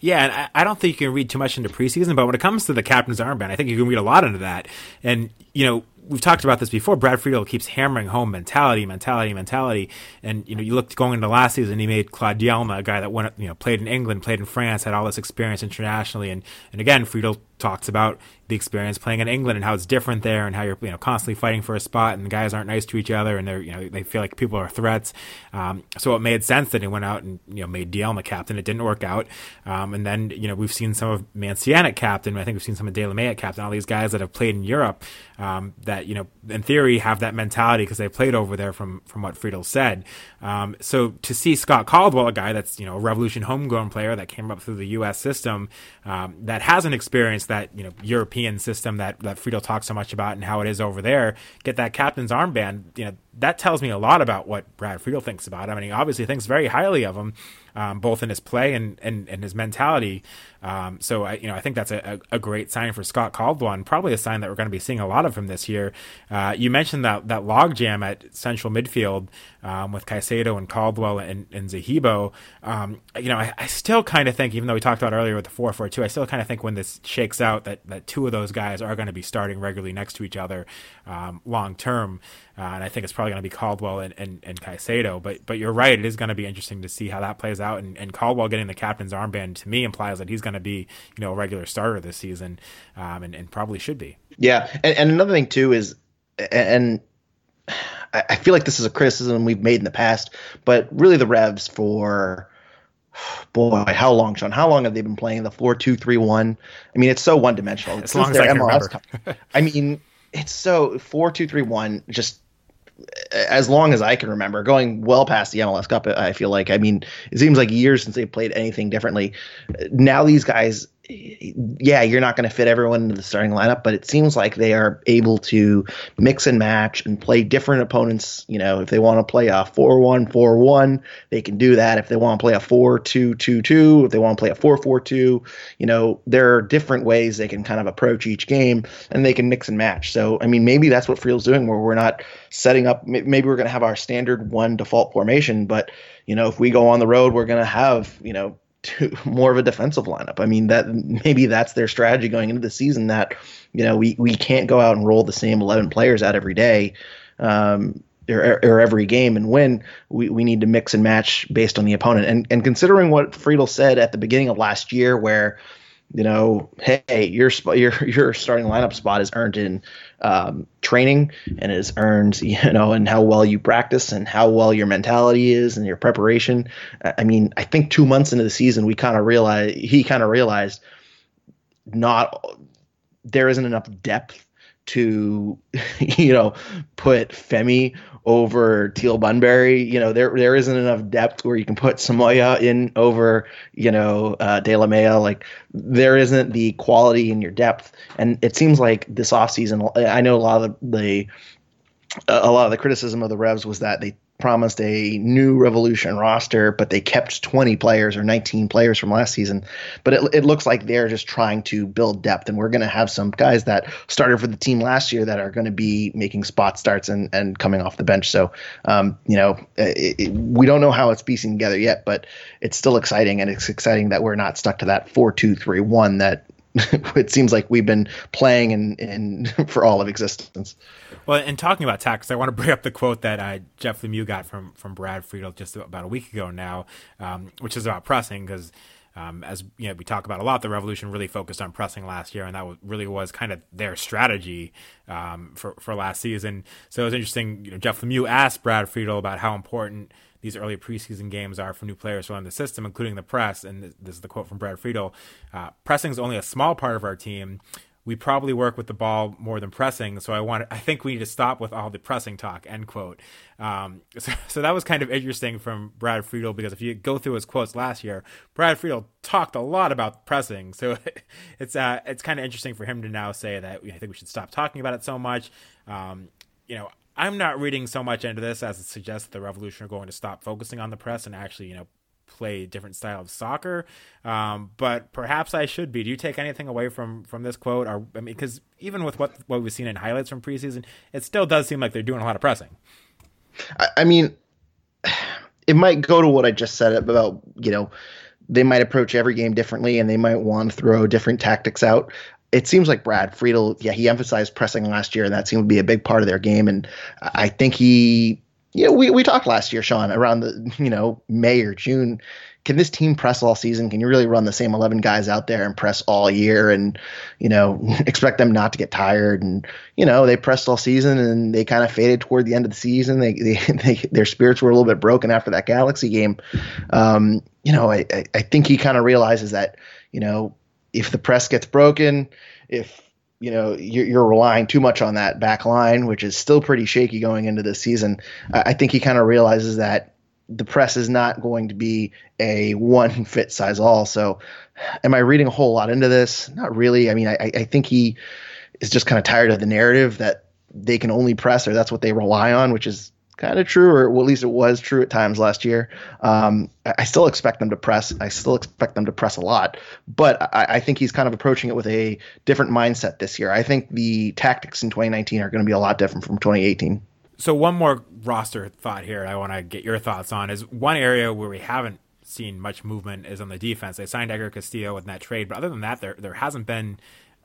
Yeah, and I, I don't think you can read too much into preseason, but when it comes to the captain's armband, I think you can read a lot into that. And you know, we've talked about this before. Brad Friedel keeps hammering home mentality, mentality, mentality. And you know, you look going into last season, he made Claude Dielna, a guy that went, you know, played in England, played in France, had all this experience internationally. And and again, Friedel talks about the experience playing in England and how it's different there and how you're you know constantly fighting for a spot and the guys aren't nice to each other and they're you know they feel like people are threats. Um, so it made sense that he went out and you know made Dielna captain. It didn't work out, um, and then you know we've seen some of Mancienne at captain. I think we've seen some of Delamea at captain. All these guys that have played in Europe um, that you know in theory have that mentality because they played over there from from what Friedel said. Um, so to see Scott Caldwell, a guy that's you know a Revolution homegrown player that came up through the U.S. system um, that hasn't experienced that you know European system that that Friedel talks so much about and how it is over there. Get that captain's armband. You know that tells me a lot about what Brad Friedel thinks about him. Mean, he obviously thinks very highly of him, um, both in his play and and, and his mentality. Um, so I, you know, I think that's a, a, great sign for Scott Caldwell, and probably a sign that we're going to be seeing a lot of him this year. Uh, you mentioned that that logjam at central midfield um, with Caicedo and Caldwell and, and Zahibo. Um, you know, I, I still kind of think, even though we talked about earlier with the 4 4 2, I still kind of think when this shakes out that that two of those guys are going to be starting regularly next to each other um, long term. Uh, and I think it's probably going to be Caldwell and, and, and Caicedo. But but you're right, it is going to be interesting to see how that plays out. And, and Caldwell getting the captain's armband to me implies that he's going to be you know a regular starter this season, um, and, and probably should be. Yeah, and, and another thing too is, and [sighs] I feel like this is a criticism we've made in the past, but really the Revs for [sighs] boy, how long, Sean? How long have they been playing the four two three one? I mean, it's so one dimensional. As long as I can MLS remember. I mean, it's so four two three one. Just as long as I can remember, going well past the MLS Cup, I feel like. I mean, it seems like years since they played anything differently. Now these guys yeah, you're not going to fit everyone into the starting lineup, but it seems like they are able to mix and match and play different opponents. You know, if they want to play a 4 1 4 1, they can do that. If they want to play a 4 2 2 2, if they want to play a 4 4 2, you know, there are different ways they can kind of approach each game and they can mix and match. So, I mean, maybe that's what Friedel's doing where we're not setting up, maybe we're going to have our standard one default formation, but, you know, if we go on the road, we're going to have, you know, to [laughs] more of a defensive lineup. I mean that maybe that's their strategy going into the season that you know we we can't go out and roll the same 11 players out every day um, or, or, every game and win. We, we need to mix and match based on the opponent. And and considering what Friedel said at the beginning of last year, where you know, hey, your your [laughs] your starting lineup spot is earned in um, training and is earned, [laughs] you know, and how well you practice and how well your mentality is and your preparation. I mean, I think two months into the season, we kind of realized he kind of realized not there isn't enough depth to [laughs] you know put Femi over Teal Bunbury. You know, there there isn't enough depth where you can put Samayoa in over, you know, uh, Delamea. Like there isn't the quality in your depth. And it seems like this offseason, I know a lot of the, the a lot of the criticism of the Revs was that they promised a new Revolution roster, but they kept 20 players or 19 players from last season. But it, it looks like they're just trying to build depth, and we're going to have some guys that started for the team last year that are going to be making spot starts and, and coming off the bench. So, um, you know, it, it, we don't know how it's piecing together yet, but it's still exciting, and it's exciting that we're not stuck to that 4 2 3 1 that [laughs] it seems like we've been playing in, in [laughs] for all of existence. Well, and talking about tax, I want to bring up the quote that uh, Jeff Lemieux got from from Brad Friedel just about a week ago now, um, which is about pressing because. Um, as you know, we talk about a lot, the Revolution really focused on pressing last year, and that really was kind of their strategy um, for for last season. So it was interesting. You know, Jeff Lemieux asked Brad Friedel about how important these early preseason games are for new players who the system, including the press. And this is the quote from Brad Friedel: uh, "Pressing is only a small part of our team. We probably work with the ball more than pressing. So I want, I think we need to stop with all the pressing talk." End quote. Um, [laughs] so, so that was kind of interesting from Brad Friedel because if you go through his quotes last year, Brad Friedel talked a lot about pressing. So [laughs] it's uh, it's kind of interesting for him to now say that I think we should stop talking about it so much. Um, you know, I'm not reading so much into this as it suggests that the Revolution are going to stop focusing on the press and actually, you know, play a different style of soccer. Um, but perhaps I should be. Do you take anything away from from this quote? Or I mean, because even with what what we've seen in highlights from preseason, it still does seem like they're doing a lot of pressing. I, I mean, it might go to what I just said about you know they might approach every game differently and they might want to throw different tactics out it seems like Brad Friedel, yeah, he emphasized pressing last year, and that seemed to be a big part of their game. And I think he, yeah, we, we talked last year, Sean, around the, you know, May or June. Can this team press all season? Can you really run the same 11 guys out there and press all year and, you know, [laughs] expect them not to get tired? And, you know, they pressed all season and they kind of faded toward the end of the season. They, they, [laughs] they their spirits were a little bit broken after that Galaxy game. Um, you know, I, I think he kind of realizes that, you know, if the press gets broken, if you know you're, relying too much on that back line, which is still pretty shaky going into this season, I think he kind of realizes that the press is not going to be a one [laughs] fit size all. So, am I reading a whole lot into this? Not really. I mean, I, I think he is just kind of tired of the narrative that they can only press or that's what they rely on, which is kind of true, or at least it was true at times last year. Um, I still expect them to press. I still expect them to press a lot, but I, I, think he's kind of approaching it with a different mindset this year. I think the tactics in 2019 are going to be a lot different from 2018. So one more roster thought here I want to get your thoughts on is one area where we haven't seen much movement is on the defense. They signed Edgar Castillo in that trade, but other than that, there there hasn't been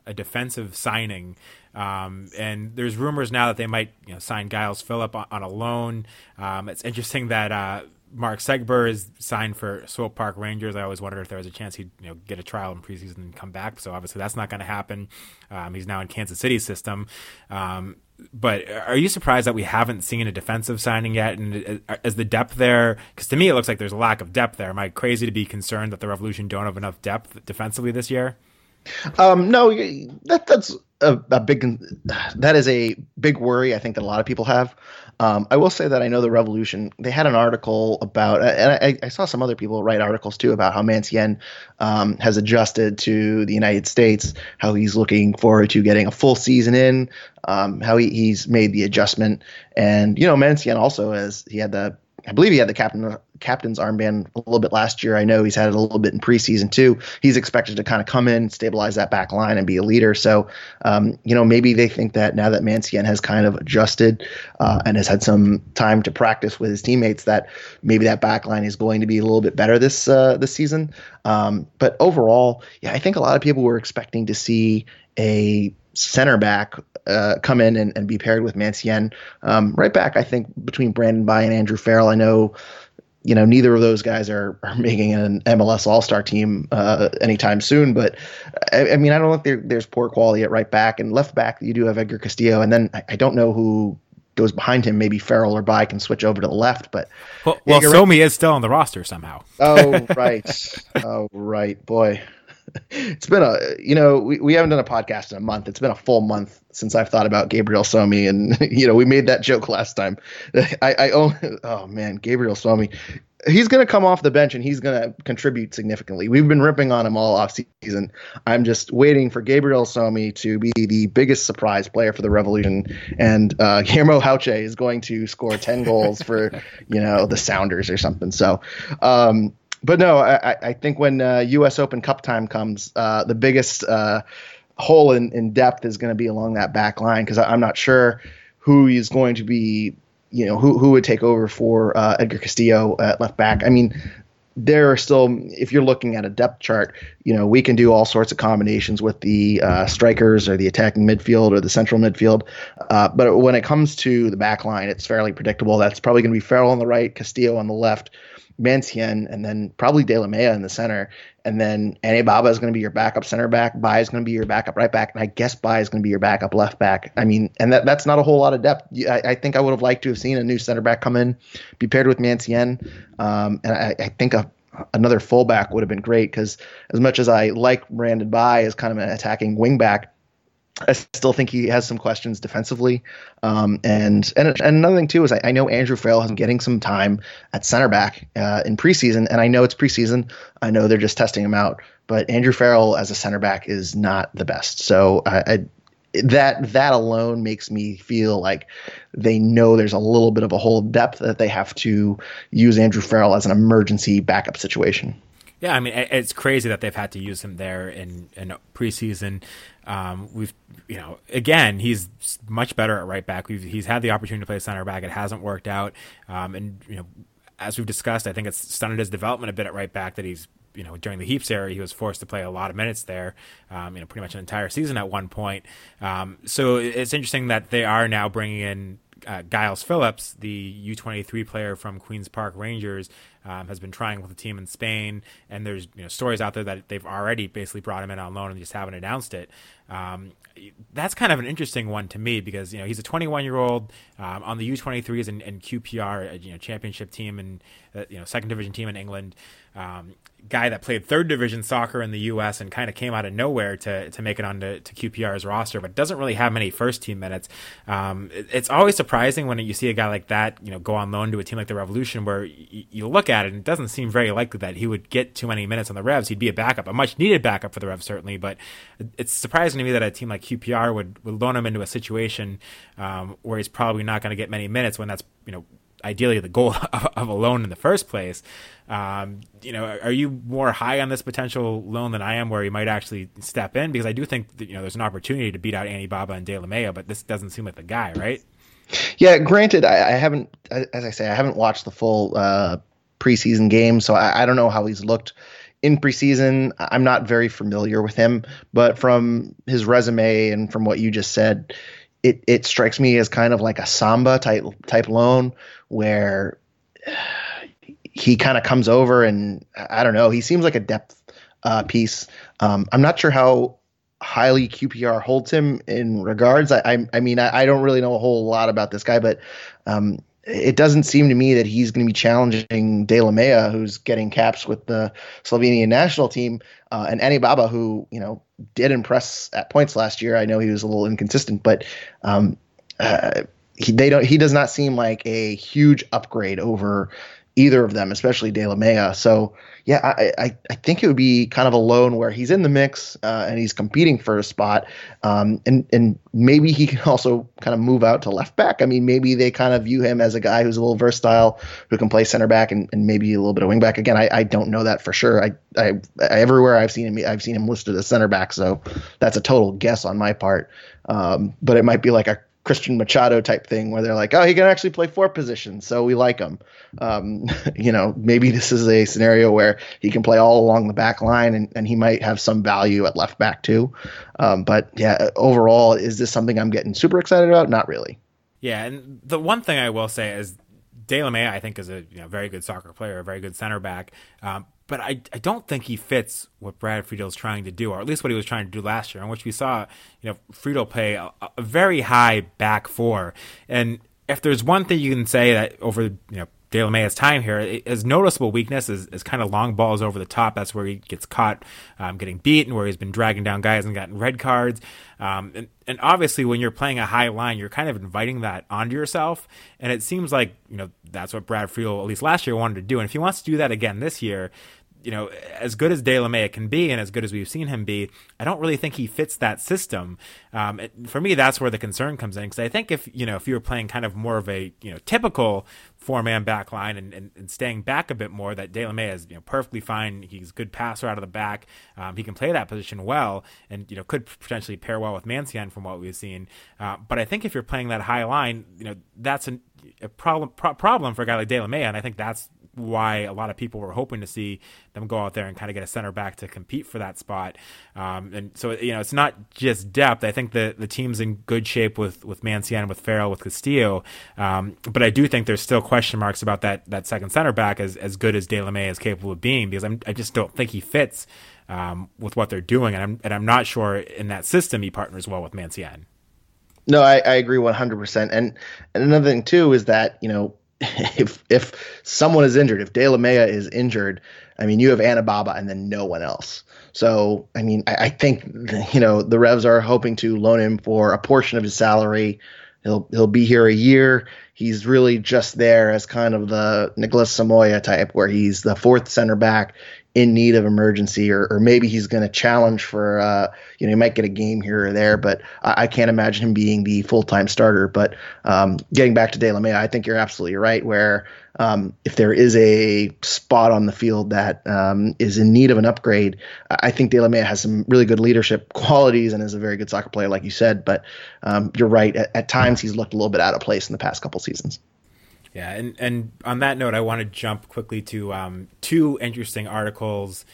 a defensive signing. Um, and there's rumors now that they might you know, sign Giles Philip on, on a loan. Um, it's interesting that uh, Mark Segber is signed for Swope Park Rangers. I always wondered if there was a chance he'd you know get a trial in preseason and come back. So obviously that's not going to happen. Um, he's now in Kansas City system. Um, but are you surprised that we haven't seen a defensive signing yet? And uh, is the depth there? Because to me, it looks like there's a lack of depth there. Am I crazy to be concerned that the Revolution don't have enough depth defensively this year? Um, no, that that's a, a, big that is a big worry. I think that a lot of people have. Um, I will say that I know the Revolution. They had an article about, and I, I saw some other people write articles too about how Mancienne um, has adjusted to the United States, how he's looking forward to getting a full season in, um, how he, he's made the adjustment, and you know Mancienne also has he had the I believe he had the captain captain's armband a little bit last year. I know he's had it a little bit in preseason too. He's expected to kind of come in, stabilize that back line, and be a leader. So, um, you know, maybe they think that now that Mancienne has kind of adjusted uh, and has had some time to practice with his teammates, that maybe that back line is going to be a little bit better this uh, this season. Um, but overall, yeah, I think a lot of people were expecting to see a center back uh, come in and, and, be paired with Mancienne. Um, right back, I think between Brandon Bye and Andrew Farrell. I know, you know, neither of those guys are, [laughs] are making an MLS All Star team uh, anytime soon. But I, I, mean, I don't think there, there's poor quality at right back and left back. You do have Edgar Castillo, and then I, I don't know who goes behind him. Maybe Farrell or Bye can switch over to the left. But well, well Somi is still on the roster somehow. oh [laughs] right, oh right, boy. [laughs] it's been a you know we, we haven't done a podcast in a month. It's been a full month since I've thought about Gabriel Somi, and [laughs] you know we made that joke last time. [laughs] I, I oh, oh man, Gabriel Somi, he's going to come off the bench and he's going to contribute significantly. We've been ripping on him all off season. I'm just waiting for Gabriel Somi to be the biggest surprise player for the Revolution, and uh, Guillermo Hauche is going to score ten goals for you know the Sounders or something. So. Um, but no, I, I think when uh, U.S. Open Cup time comes, uh, the biggest uh, hole in, in depth is going to be along that back line because I'm not sure who is going to be, you know, who who would take over for uh, Edgar Castillo at left back. I mean, there are still, if you're looking at a depth chart, you know, we can do all sorts of combinations with the uh, strikers or the attacking midfield or the central midfield. Uh, but when it comes to the back line, it's fairly predictable. That's probably going to be Farrell on the right, Castillo on the left. Mancienne, and then probably Delamea in the center. And then Baba is going to be your backup center back. Bye is going to be your backup right back. And I guess Bye is going to be your backup left back. I mean, and that, that's not a whole lot of depth. I, I think I would have liked to have seen a new center back come in, be paired with Mancienne. Um, and I, I think a, another fullback would have been great because as much as I like Brandon Bye as kind of an attacking wingback, I still think he has some questions defensively. Um, and, and, and another thing too is I, I, know Andrew Farrell has been getting some time at center back uh, in preseason, and I know it's preseason. I know they're just testing him out, but Andrew Farrell as a center back is not the best. So I, I, that that alone makes me feel like they know there's a little bit of a hole of depth that they have to use Andrew Farrell as an emergency backup situation. Yeah, I mean it's crazy that they've had to use him there in in preseason. Um, we've, you know, again, he's much better at right back. We've, he's had the opportunity to play center back. It hasn't worked out. Um, and, you know, as we've discussed, I think it's stunted his development a bit at right back that he's, you know, during the Heaps era, he was forced to play a lot of minutes there, um, you know, pretty much an entire season at one point. Um, so it's interesting that they are now bringing in uh, Giles Phillips, the U23 player from Queens Park Rangers, um, has been trying with the team in Spain, and there's you know stories out there that they've already basically brought him in on loan and just haven't announced it. Um, that's kind of an interesting one to me because you know he's a 21 year old um, on the U23s and, and QPR, you know championship team and uh, you know second division team in England um, guy that played third division soccer in the U.S. and kind of came out of nowhere to, to make it onto to QPR's roster, but doesn't really have many first team minutes. Um, it, it's always surprising when you see a guy like that, you know, go on loan to a team like the Revolution, where y- you look at it and it doesn't seem very likely that he would get too many minutes on the Revs. He'd be a backup, a much needed backup for the Revs certainly, but it's surprising to me that a team like QPR would, would loan him into a situation um, where he's probably not going to get many minutes when that's you know ideally the goal [laughs] of, of a loan in the first place. Um, you know, are you more high on this potential loan than I am, where he might actually step in? Because I do think that, you know there's an opportunity to beat out Anibaba and Delamea, but this doesn't seem like the guy, right? Yeah, granted, I, I haven't, as I say, I haven't watched the full uh, preseason game, so I, I don't know how he's looked in preseason. I'm not very familiar with him, but from his resume and from what you just said, it it strikes me as kind of like a Samba type type loan where he kind of comes over and I don't know. He seems like a depth uh, piece. Um, I'm not sure how highly QPR holds him in regards. I, I, I mean, I, I, don't really know a whole lot about this guy, but um, it doesn't seem to me that he's going to be challenging Delamea, who's getting caps with the Slovenian national team, uh, and Baba, who you know did impress at points last year. I know he was a little inconsistent, but um, uh, he they don't he does not seem like a huge upgrade over either of them, especially Delamea. So yeah, I, I, I think it would be kind of a loan where he's in the mix uh, and he's competing for a spot, um, and and maybe he can [laughs] also kind of move out to left back. I mean, maybe they kind of view him as a guy who's a little versatile, who can play center back and, and maybe a little bit of wing back. Again, I, I don't know that for sure. I, I, everywhere I've seen him, I've seen him listed as center back, so that's a total guess on my part. Um, but it might be like a Christian Machado type thing where they're like, oh, he can actually play four positions, so we like him. Um, [laughs] you know, maybe this is a scenario where he can play all along the back line and, and he might have some value at left back too. Um, but yeah, overall, is this something I'm getting super excited about? Not really. Yeah, and the one thing I will say is Delamea, I think, is a you know, very good soccer player, a very good center back. Um, but I, I don't think he fits what Brad Friedel is trying to do, or at least what he was trying to do last year, in which we saw, you know, Friedel play a, a very high back four. And if there's one thing you can say that over, you know, De time here. His noticeable weakness is, is kind of long balls over the top. That's where he gets caught um, getting beat and where he's been dragging down guys and gotten red cards. Um, and, and obviously, when you're playing a high line, you're kind of inviting that onto yourself. And it seems like, you know, that's what Brad Friedel, at least last year, wanted to do. And if he wants to do that again this year, you know, as good as Delamea can be and as good as we've seen him be, I don't really think he fits that system. Um, it, for me, that's where the concern comes in because I think if you know if you were playing kind of more of a you know typical four man back line and, and, and, staying back a bit more, that Delamea is you know perfectly fine. He's a good passer out of the back. Um, he can play that position well, and you know could potentially pair well with Mancienne from what we've seen. Uh, but I think if you're playing that high line, you know that's an, a problem pro- problem for a guy like Delamea, and I think that's why a lot of people were hoping to see them go out there and kind of get a center back to compete for that spot. Um, and so, you know, it's not just depth. I think the, the team's in good shape with, with Mancienne, with Farrell, with Castillo. Um, but I do think there's still question marks about that, that second center back as, as good as Delamea is capable of being because I'm, I just don't think he fits um, with what they're doing. And I'm, and I'm not sure in that system he partners well with Mancienne. No, I, I agree 100%. And, and another thing, too, is that, you know, [laughs] if if someone is injured, if Delamea is injured, I mean, you have Anibaba and then no one else. So, I mean, I, I think you know the Revs are hoping to loan him for a portion of his salary. He'll he'll be here a year. He's really just there as kind of the Nicolas Samayoa type, where he's the fourth center back in need of emergency, or, or maybe he's going to challenge for, uh, you know, he might get a game here or there, but I, I can't imagine him being the full time starter. But um, getting back to Delamea, I think you're absolutely right. Where um, if there is a spot on the field that um, is in need of an upgrade, I think Delamea has some really good leadership [laughs] qualities and is a very good soccer player, like you said. But um, you're right. At, at times, he's looked a little bit out of place in the past couple seasons. Yeah, and and on that note, I want to jump quickly to um, two interesting articles.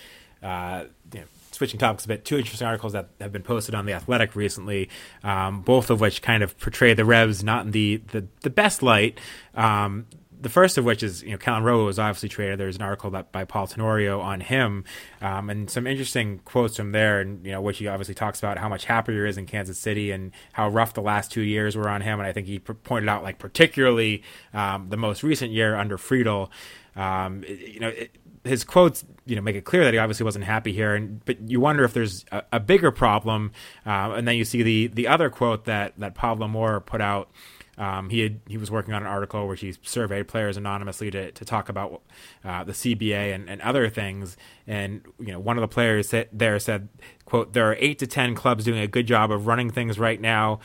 Uh, you know, switching topics a bit, two interesting articles that have been posted on the Athletic recently, um, both of which kind of portray the Revs not in the the, the best light. Um, the first of which is you know Kelyn Rowe was obviously traded. There's an article that, by Paul Tenorio on him, um, and some interesting quotes from there, and you know which he obviously talks about how much happier he is in Kansas City and how rough the last two years were on him. And I think he pointed out like particularly um, the most recent year under Friedel. Um, you know. It, his quotes, you know, make it clear that he obviously wasn't happy here, and but you wonder if there's a, a bigger problem. Uh, and then you see the the other quote that that Pablo Maurer put out um, he had he was working on an article where he surveyed players anonymously to, to talk about uh, the CBA and, and other things. And you know, one of the players there said, "quote There are eight to ten clubs doing a good job of running things right now.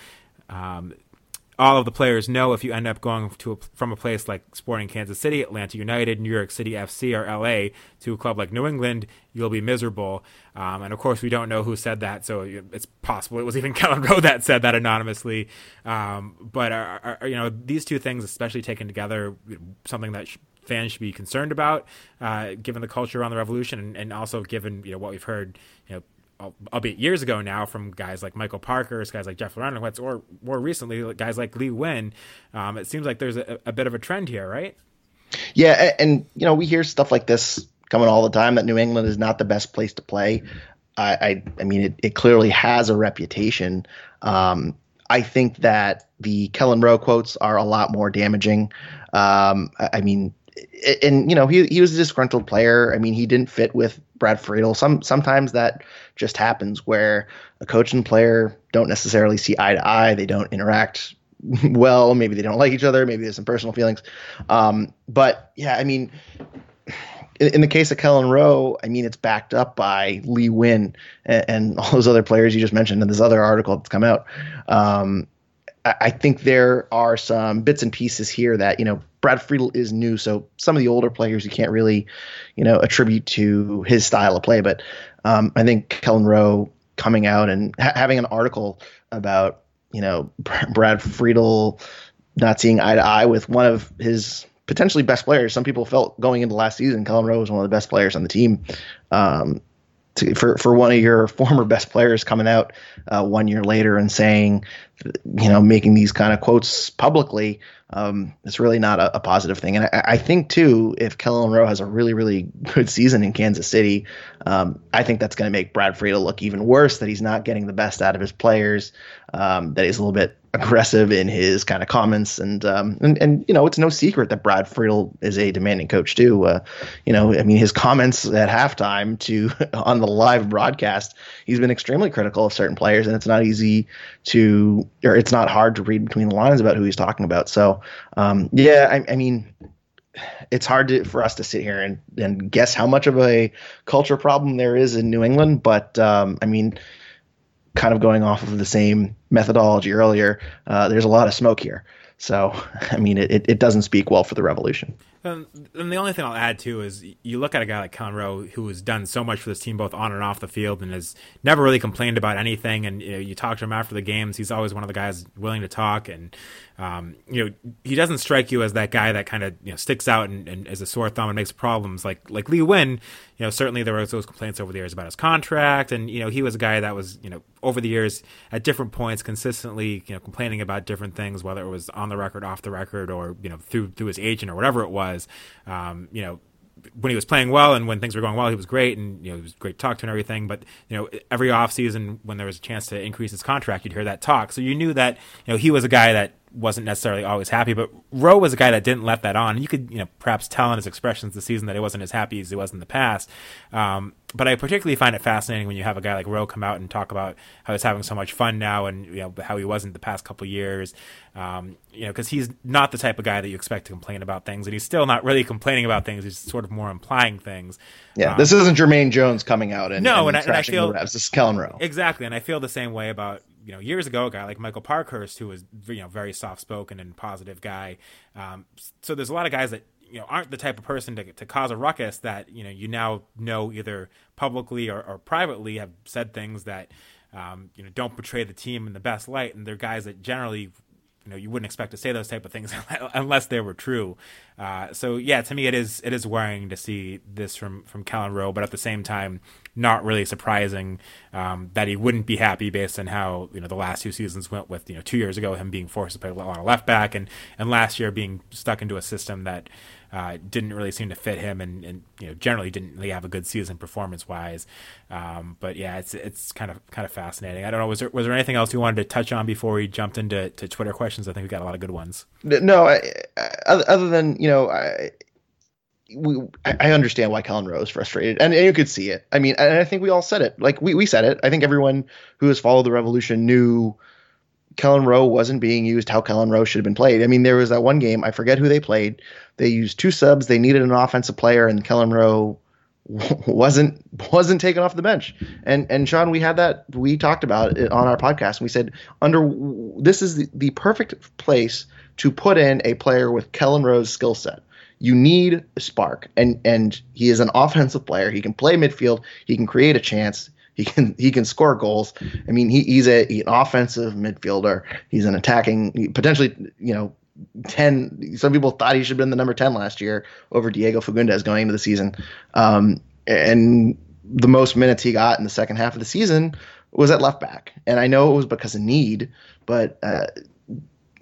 Um, all of the players know if you end up going to a, from a place like Sporting Kansas City, Atlanta United, New York City FC, or LA to a club like New England, you'll be miserable. Um, and of course, we don't know who said that, so it's possible it was even [laughs] Kelyn Rowe that said that anonymously. Um, but are, are, you know these two things, especially taken together, something that sh- fans should be concerned about, uh, given the culture around the revolution, and, and also given you know what we've heard, you know albeit years ago now, from guys like Michael Parker, guys like Jeff Larentowicz, or more recently, guys like Lee Nguyen. Um, it seems like there's a, a, bit of a trend here, right? Yeah, and, you know we hear stuff like this coming all the time that New England is not the best place to play. I, I, I mean, it, it, clearly has a reputation. Um, I think that the Kelyn Rowe quotes are a lot more damaging. Um, I, I mean, and you know he he was a disgruntled player. I mean, he didn't fit with Brad Friedel. Some sometimes that just happens where a coach and player don't necessarily see eye to eye. They don't interact [laughs] well. Maybe they don't like each other. Maybe there's some personal feelings. Um, but yeah, I mean, in, in, the case of Kelyn Rowe, I mean, it's backed up by Lee Nguyen and, and, [laughs] all those other players you just mentioned in this other article that's come out. Um, I think there are some bits and pieces here that you know Brad Friedel is new, so some of the older players you can't really, you know, attribute to his style of play. But um, I think Kelyn Rowe coming out and ha- having an article about you know Brad Friedel not seeing eye to eye with one of his potentially best players. Some people felt going into last season, Kelyn Rowe was one of the best players on the team. Um, to, for for one of your [laughs] former best players coming out uh, one year later and saying, you know, making these kind of quotes publicly, um, it's really not a, a positive thing. And I, I, think too, if Kelyn Rowe has a really really [laughs] good season in Kansas City, um, I think that's going to make Brad Friedel look even worse. That he's not getting the best out of his players. Um, that he's a little bit aggressive in his kind of comments, and um, and and you know it's no secret that Brad Friedel is a demanding coach too. Uh, you know, I mean his comments at halftime to [laughs] on the live broadcast, he's been extremely critical of certain players, and it's not easy to or it's not hard to read between the lines about who he's talking about. So um, yeah, I, I mean it's hard to, for us to sit here and, and guess how much of a culture problem there is in New England. But um, I mean, kind of going off of the same methodology earlier, uh, there's a lot of smoke here. So, [laughs] I mean, it, it doesn't speak well for the revolution. And, and, the only thing I'll add too is you look at a guy like Rowe who has done so much for this team both on and off the field and has never really complained about anything. And you, know, you talk to him after the games, he's always one of the guys willing to talk. And um, you know, he doesn't strike you as that guy that kind of you know sticks out and, and is a sore thumb and makes problems like like Lee Nguyen. You know, certainly there was those complaints over the years about his contract, and you know he was a guy that was you know over the years at different points consistently you know complaining about different things, whether it was on the record, off the record, or you know through through his agent or whatever it was. Um, you know, when he was playing well and when things were going well, he was great and you know it was great talk to and everything. But you know every offseason when there was a chance to increase his contract, you'd hear that talk. So you knew that you know he was a guy that wasn't necessarily always happy, but Rowe was a guy that didn't let that on. You could, you know, perhaps tell in his expressions this season that he wasn't as happy as he was in the past. Um, but I particularly find it fascinating when you have a guy like Rowe come out and talk about how he's having so much fun now and you know how he wasn't the past couple years. Um, you know, because he's not the type of guy that you expect to complain about things, and he's still not really complaining about things. He's sort of more implying things. Yeah, um, this isn't Jermaine Jones coming out and no, and, and, I, and I feel this is Kelyn Rowe exactly, and I feel the same way about you know years ago a guy like Michael Parkhurst who was you know very soft spoken and positive guy. Um, so there's a lot of guys that you know aren't the type of person to, to cause a ruckus that you know you now know either publicly or, or privately have said things that um, you know don't portray the team in the best light, and they're guys that generally you know you wouldn't expect to say those type of things [laughs] unless they were true. Uh, so yeah, to me it is it is worrying to see this from from Kelyn Rowe, but at the same time, not really surprising um, that he wouldn't be happy based on how you know the last two seasons went. With you know two years ago him being forced to play a lot of left back, and and last year being stuck into a system that uh, didn't really seem to fit him, and, and you know generally didn't really have a good season performance wise. Um, but yeah, it's it's kind of kind of fascinating. I don't know. Was there was there anything else you wanted to touch on before we jumped into to Twitter questions? I think we got a lot of good ones. No, I, other than you know, I, we, I understand why Kelyn Rowe is frustrated, and, and, you could see it. I mean, and I think we all said it. Like we, we said it. I think everyone who has followed the revolution knew Kelyn Rowe wasn't being used how Kelyn Rowe should have been played. I mean, there was that one game, I forget who they played. They used two subs. They needed an offensive player, and Kelyn Rowe [laughs] wasn't wasn't taken off the bench. And and Sean, we had that we talked about it on our podcast. And we said under this is the, the perfect place to put in a player with Kelyn Rowe's skill set. You need a spark, and and he is an offensive player. He can play midfield. He can create a chance. He can [laughs] he can score goals. I mean, he, he's a he, an offensive midfielder. He's an attacking, potentially, you know, ten. Some people thought he should have been the number ten last year over Diego Fagundez going into the season. Um, and the most minutes he got in the second half of the season was at left back. And I know it was because of need, but uh,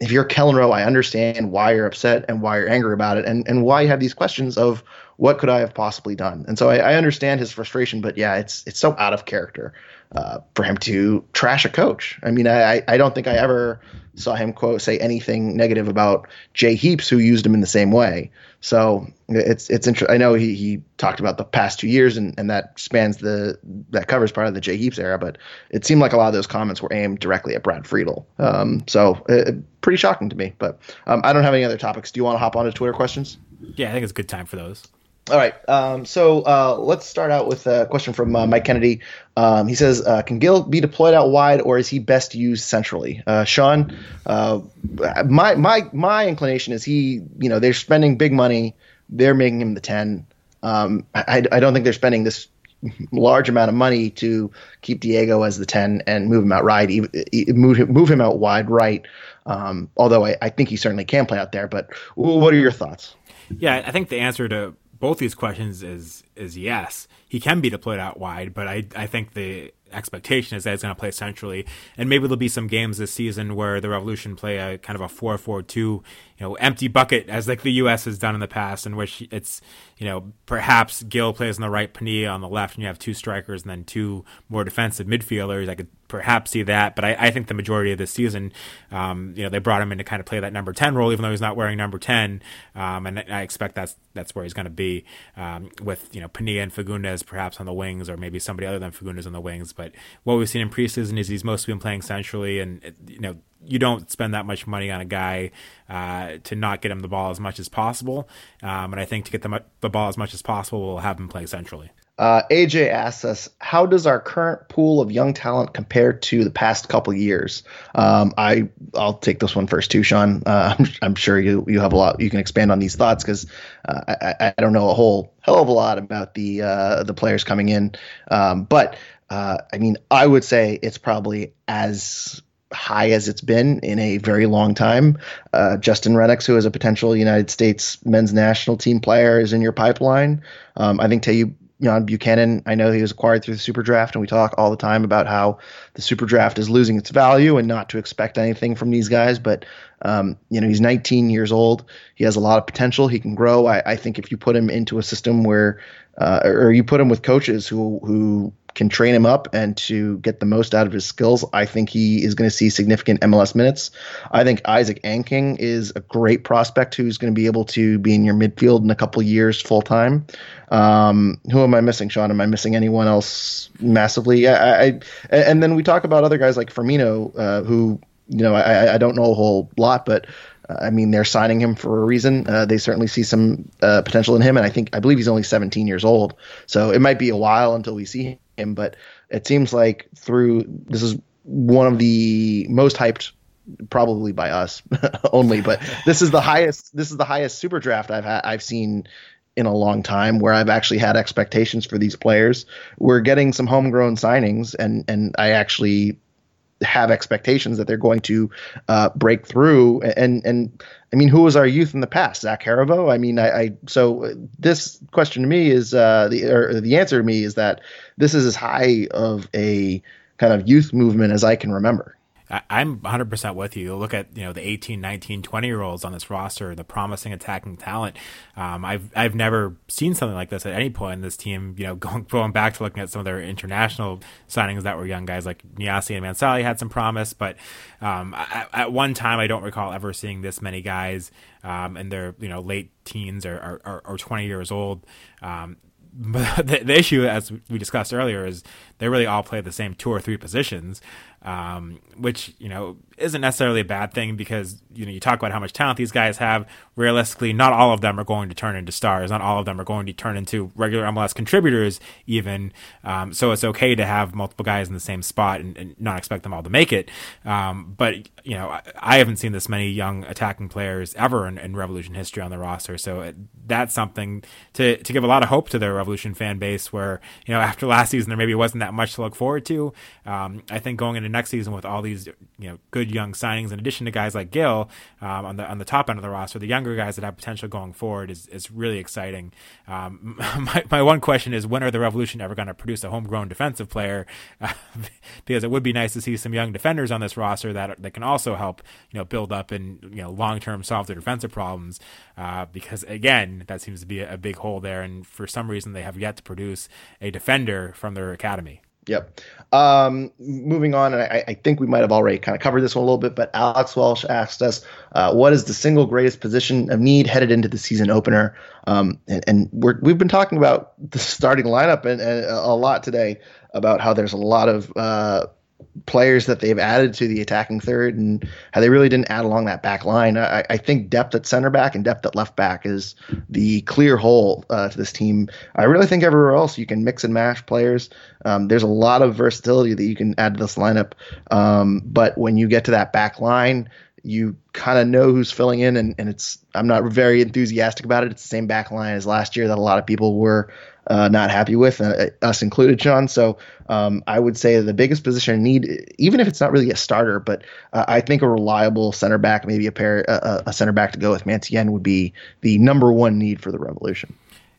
if you're Kelyn Rowe, I understand why you're upset and why you're angry about it, and and why you have these questions of what could I have possibly done. And so I, I understand his frustration, but yeah, it's it's so out of character uh, for him to trash a coach. I mean, I I don't think I ever saw him quote say anything negative about Jay Heaps, who used him in the same way. So it's it's interesting. I know he, he talked about the past two years, and, and that spans the that covers part of the Jay Heaps era. But it seemed like a lot of those comments were aimed directly at Brad Friedel. Um, so pretty shocking to me. But um, I don't have any other topics. Do you want to hop on to Twitter questions? Yeah, I think it's a good time for those. All right. Um, so uh, let's start out with a question from uh, Mike Kennedy. Um, he says, uh, "Can Gil be deployed out wide, or is he best used centrally?" Uh, Sean, uh, my my my inclination is he. You know, they're spending big money. They're making him the ten. Um, I, I don't think they're spending this large amount of money to keep Diego as the ten and move him out right, move him, move him out wide right. Um, although I, I think he certainly can play out there. But what are your thoughts? Yeah, I think the answer to both these questions is is yes, he can be deployed out wide, but I I think the expectation is that he's going to play centrally. And maybe there'll be some games this season where the Revolution play a kind of a 4 4 2, you know, empty bucket as like the U.S. has done in the past, in which it's, you know, perhaps Gil plays on the right, Penilla on the left, and you have two strikers and then two more defensive midfielders. I could perhaps see that, but I, I think the majority of this season, um, you know, they brought him in to kind of play that number 10 role, even though he's not wearing number 10. Um, and I expect that's, that's where he's going to be, um, with, you know, Penilla and Fagundez perhaps on the wings or maybe somebody other than Fagundez on the wings. But what we've seen in preseason is he's mostly been playing centrally and, you know, you don't spend that much money on a guy uh, to not get him the ball as much as possible. Um, and I think to get the, the ball as much as possible, we'll have him play centrally. Uh, AJ asks us, how does our current pool of young talent compare to the past couple years? Um, I I'll take this one first too, Sean. Uh, [laughs] I'm, I'm, sure you you have a lot you can expand on these thoughts because uh, I, I don't know a whole hell of a lot about the uh, the players coming in, um, but uh, I mean I would say it's probably as high as it's been in a very long time. Uh, Justin Rennicks, who is a potential United States men's national team player, is in your pipeline. Um, I think Tayou Jan Buchanan, I know he was acquired through the super draft, and we talk all the time about how the super draft is losing its value and not to expect anything from these guys. But, um, you know, he's 19 years old. He has a lot of potential. He can grow. I, I think if you put him into a system where, uh, or you put him with coaches who, who can train him up and to get the most out of his skills, I think he is going to see significant MLS minutes. I think Isaac Angking is a great prospect who's going to be able to be in your midfield in a couple years full time. Um, who am I missing, Sean? Am I missing anyone else massively? I, I and then we talk about other guys like Firmino, uh, who you know I, I don't know a whole lot, but I mean, they're signing him for a reason. Uh, they certainly see some uh, potential in him, and I think I believe he's only 17 years old, so it might be a while until we see him. But it seems like through this is one of the most hyped, probably by us [laughs] only, but this is the highest. This is the highest super draft I've had. I've seen in a long time where I've actually had expectations for these players. We're getting some homegrown signings, and and I actually have expectations that they're going to uh, break through. And and I mean, who was our youth in the past? Zach Herivaux. I mean, I, I so this question to me is uh, the or the answer to me is that this is as high of a kind of youth movement as I can remember. I'm 100% with you. Look at, you know, the 18, 19, 20 year olds on this roster, the promising attacking talent. Um, I've, I've never seen something like this at any point in this team, you know, [laughs] going, going back to looking at some of their international signings that were young guys like Nyassi and Mansally had some promise, but, um, at, at, one time, I don't recall ever seeing this many guys, um, in their, you know, late teens or, or, or 20 years old. Um, but [laughs] the, the, issue, as we discussed earlier, is they really all play the same two or three positions um, which you know isn't necessarily a bad thing because you know you talk about how much talent these guys have. Realistically, not all of them are going to turn into stars. Not all of them are going to turn into regular MLS contributors, even. Um, so it's okay to have multiple guys in the same spot and, and not expect them all to make it. Um, but you know, I, I, haven't seen this many young attacking players ever in, in Revolution history on the roster. So it, that's something to to give a lot of hope to the Revolution fan base. Where you know after last season there maybe wasn't that much to look forward to. Um, I think going into next season with all these you know good young signings, in addition to guys like Gil um, on the on the top end of the roster, the younger guys that have potential going forward is is really exciting. Um, [laughs] my my one question is when are the Revolution ever going to produce a homegrown defensive player? [laughs] Because it would be nice to see some young defenders on this roster that that can also help you know build up and you know long term solve their defensive problems. Uh, because again, that seems to be a, a big hole there, and for some reason they have yet to produce a defender from their academy. Yep. Um, moving on, and I, I, think we might have already kind of covered this one a little bit, but Alex Welsh asked us, uh, "What is the single greatest position of need headed into the season opener?" Um, and, and we have been talking about the starting lineup and, and, a lot today about how there's a lot of uh, players that they've added to the attacking third and how they really didn't add along that back line. I, I think depth at center back and depth at left back is the clear hole uh, to this team. I really think everywhere else you can mix and match players. Um, there's a lot of versatility that you can add to this lineup. Um, but when you get to that back line, you kind of know who's filling in, and, and it's I'm not very enthusiastic about it. It's the same back line as last year that a lot of people were uh, not happy with, uh, us included, Sean. So um, I would say the biggest position need, even if it's not really a starter, but uh, I think a reliable center back, maybe a pair, a, center back to go with Mancienne would be the number one need for the Revolution.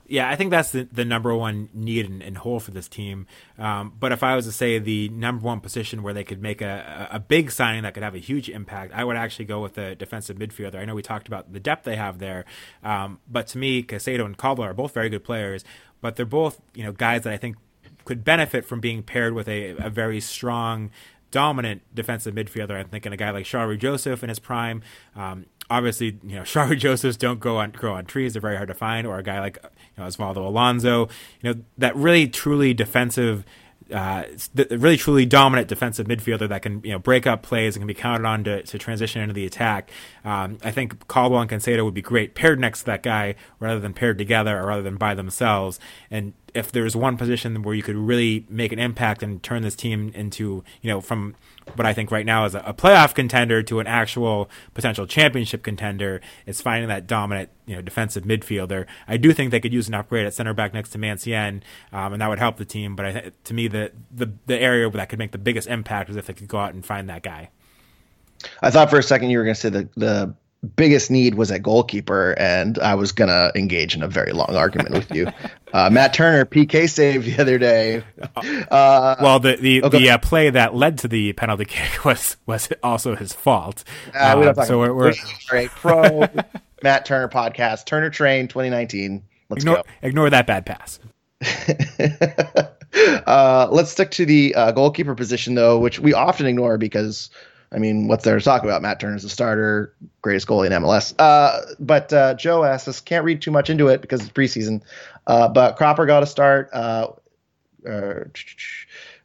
Yeah, I think that's the, the number one need and, and hole for this team. Um, but if I was to say the number one position where they could make a, a big signing that could have a huge impact, I would actually go with the defensive midfielder. I know we talked about the depth they have there, um, but to me, Caicedo and Caldwell are both very good players, but they're both you know guys that I think could benefit from being paired with a, a very strong dominant defensive midfielder. I'm thinking a guy like Shalrie Joseph in his prime. Um, obviously, you know, [laughs] Shalrie Josephs don't go on grow on trees; they're very hard to find. Or a guy like you know Osvaldo Alonso, you know, that really truly defensive uh, really truly dominant defensive midfielder that can you know break up plays and can be counted on to, to transition into the attack. Um, I think Caldwell and Caicedo would be great paired next to that guy rather than paired together or rather than by themselves. And if there's one position where you could really make an impact and turn this team into you know from what I think right now is a, a, playoff contender to an actual potential championship contender. It's finding that dominant, you know, defensive midfielder. I do think they could use an upgrade at center back next to Mancienne, um, and that would help the team. But I, to me, the, the the area that could make the biggest impact is if they could go out and find that guy. I thought for a second you were going to say the the biggest need was at goalkeeper, and I was gonna engage in a very long argument with you. Uh, Matt Turner PK save the other day. [laughs] Uh, well, the the, okay. the uh, play that led to the penalty kick [laughs] was was also his fault. Uh, we um, so we're, we're... Great pro [laughs] Matt Turner podcast Turner Train 2019. Let's ignore, go. Ignore that bad pass. Uh, let's stick to the uh, goalkeeper position though, which we often ignore because I mean, what's there to talk about? Matt Turner's a starter, greatest goalie in MLS. Uh, but uh, Joe asks us, can't read too much into it because it's preseason. Uh, but Cropper got a start, uh, or,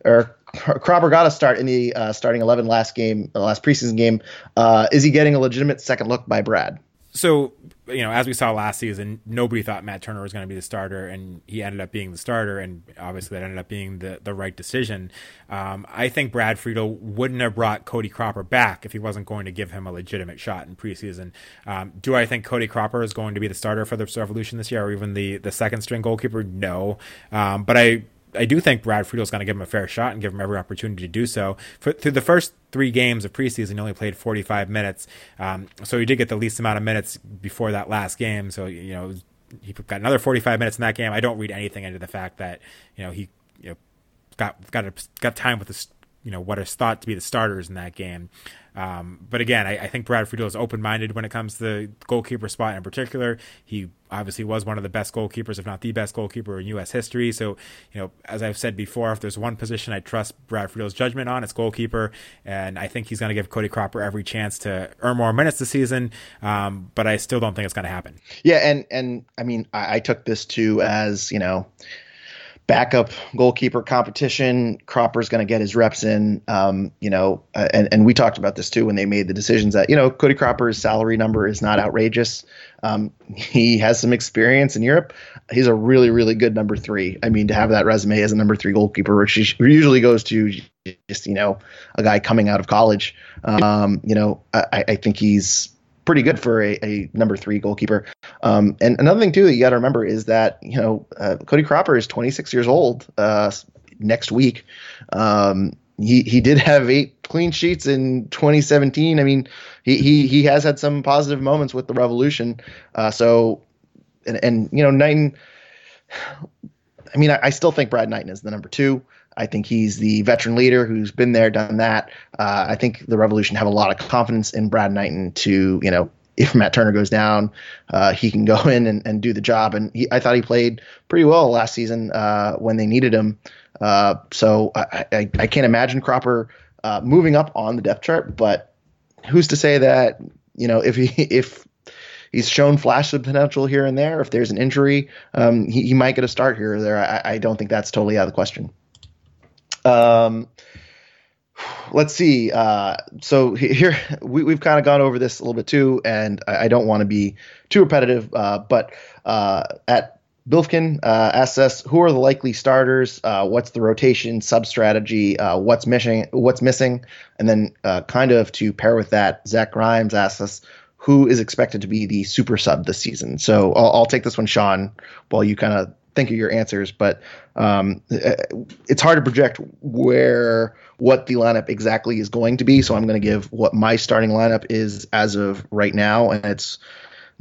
or Cropper got a start in the uh, starting 11 last game, the last preseason game. Uh, is he getting a legitimate second look by Brad? So you know, as we saw last season, nobody thought Matt Turner was going to be the starter, and he ended up being the starter, and obviously that ended up being the the right decision. Um, I think Brad Friedel wouldn't have brought Cody Cropper back if he wasn't going to give him a legitimate shot in preseason. Um, do I think Cody Cropper is going to be the starter for the Revolution this year, or even the the second string goalkeeper? No, um, but I I do think Brad Friedel's going to give him a fair shot and give him every opportunity to do so. For, through the first three games of preseason, he only played 45 minutes, um, so he did get the least amount of minutes before that last game. So you know he got another 45 minutes in that game. I don't read anything into the fact that you know he you know got got a, got time with the you know what is thought to be the starters in that game. Um, but again, I, I, think Brad Friedel is open minded when it comes to the goalkeeper spot in particular. He obviously was one of the best goalkeepers, if not the best goalkeeper in U.S. history. So, you know, as I've said before, if there's one position I trust Brad Friedel's judgment on, it's goalkeeper. And I think he's going to give Cody Cropper every chance to earn more minutes this season. Um, but I still don't think it's going to happen. Yeah. And, and I mean, I, I took this too as, you know, backup goalkeeper competition. Cropper's going to get his reps in. Um, you know, uh, and, and we talked about this too when they made the decisions that, you know, Cody Cropper's salary number is not outrageous. Um, he has some experience in Europe. He's a really, really good number three. I mean, to have that resume as a number three goalkeeper, which usually goes to just, you know, a guy coming out of college. Um, you know, I, I think he's pretty good for a, a number three goalkeeper. Um, and another thing too that you got to remember is that you know uh, Cody Cropper is 26 years old uh, next week. Um, he he did have eight clean sheets in 2017. I mean, he he he has had some positive moments with the Revolution. Uh, so, and and you know Knighton. I mean, I, I, still think Brad Knighton is the number two. I think he's the veteran leader who's been there, done that. Uh, I think the Revolution have a lot of confidence in Brad Knighton to, you know, if Matt Turner goes down, uh, he can go [laughs] in and, and do the job. And he, I thought he played pretty well last season uh, when they needed him. Uh, so I, I, I, can't imagine Cropper uh, moving up on the depth chart. But who's to say that you know if he [laughs] if he's shown flashes of potential here and there, if there's an injury, um, he, he might get a start here or there. I, I don't think that's totally out of the question. Um, let's see. Uh, so here we, have kind of gone over this a little bit too, and I, I don't want to be too repetitive. Uh, but uh, at Bilfkin uh, asks us who are the likely starters, uh, what's the rotation sub strategy, uh, what's missing, what's missing, and then uh, kind of to pair with that, Zach Grimes asks us who is expected to be the super sub this season. So I'll, I'll take this one, Sean, while you kind of think of your answers, but um, it's hard to project where what the lineup exactly is going to be. So I'm going to give what my starting lineup is as of right now, and it's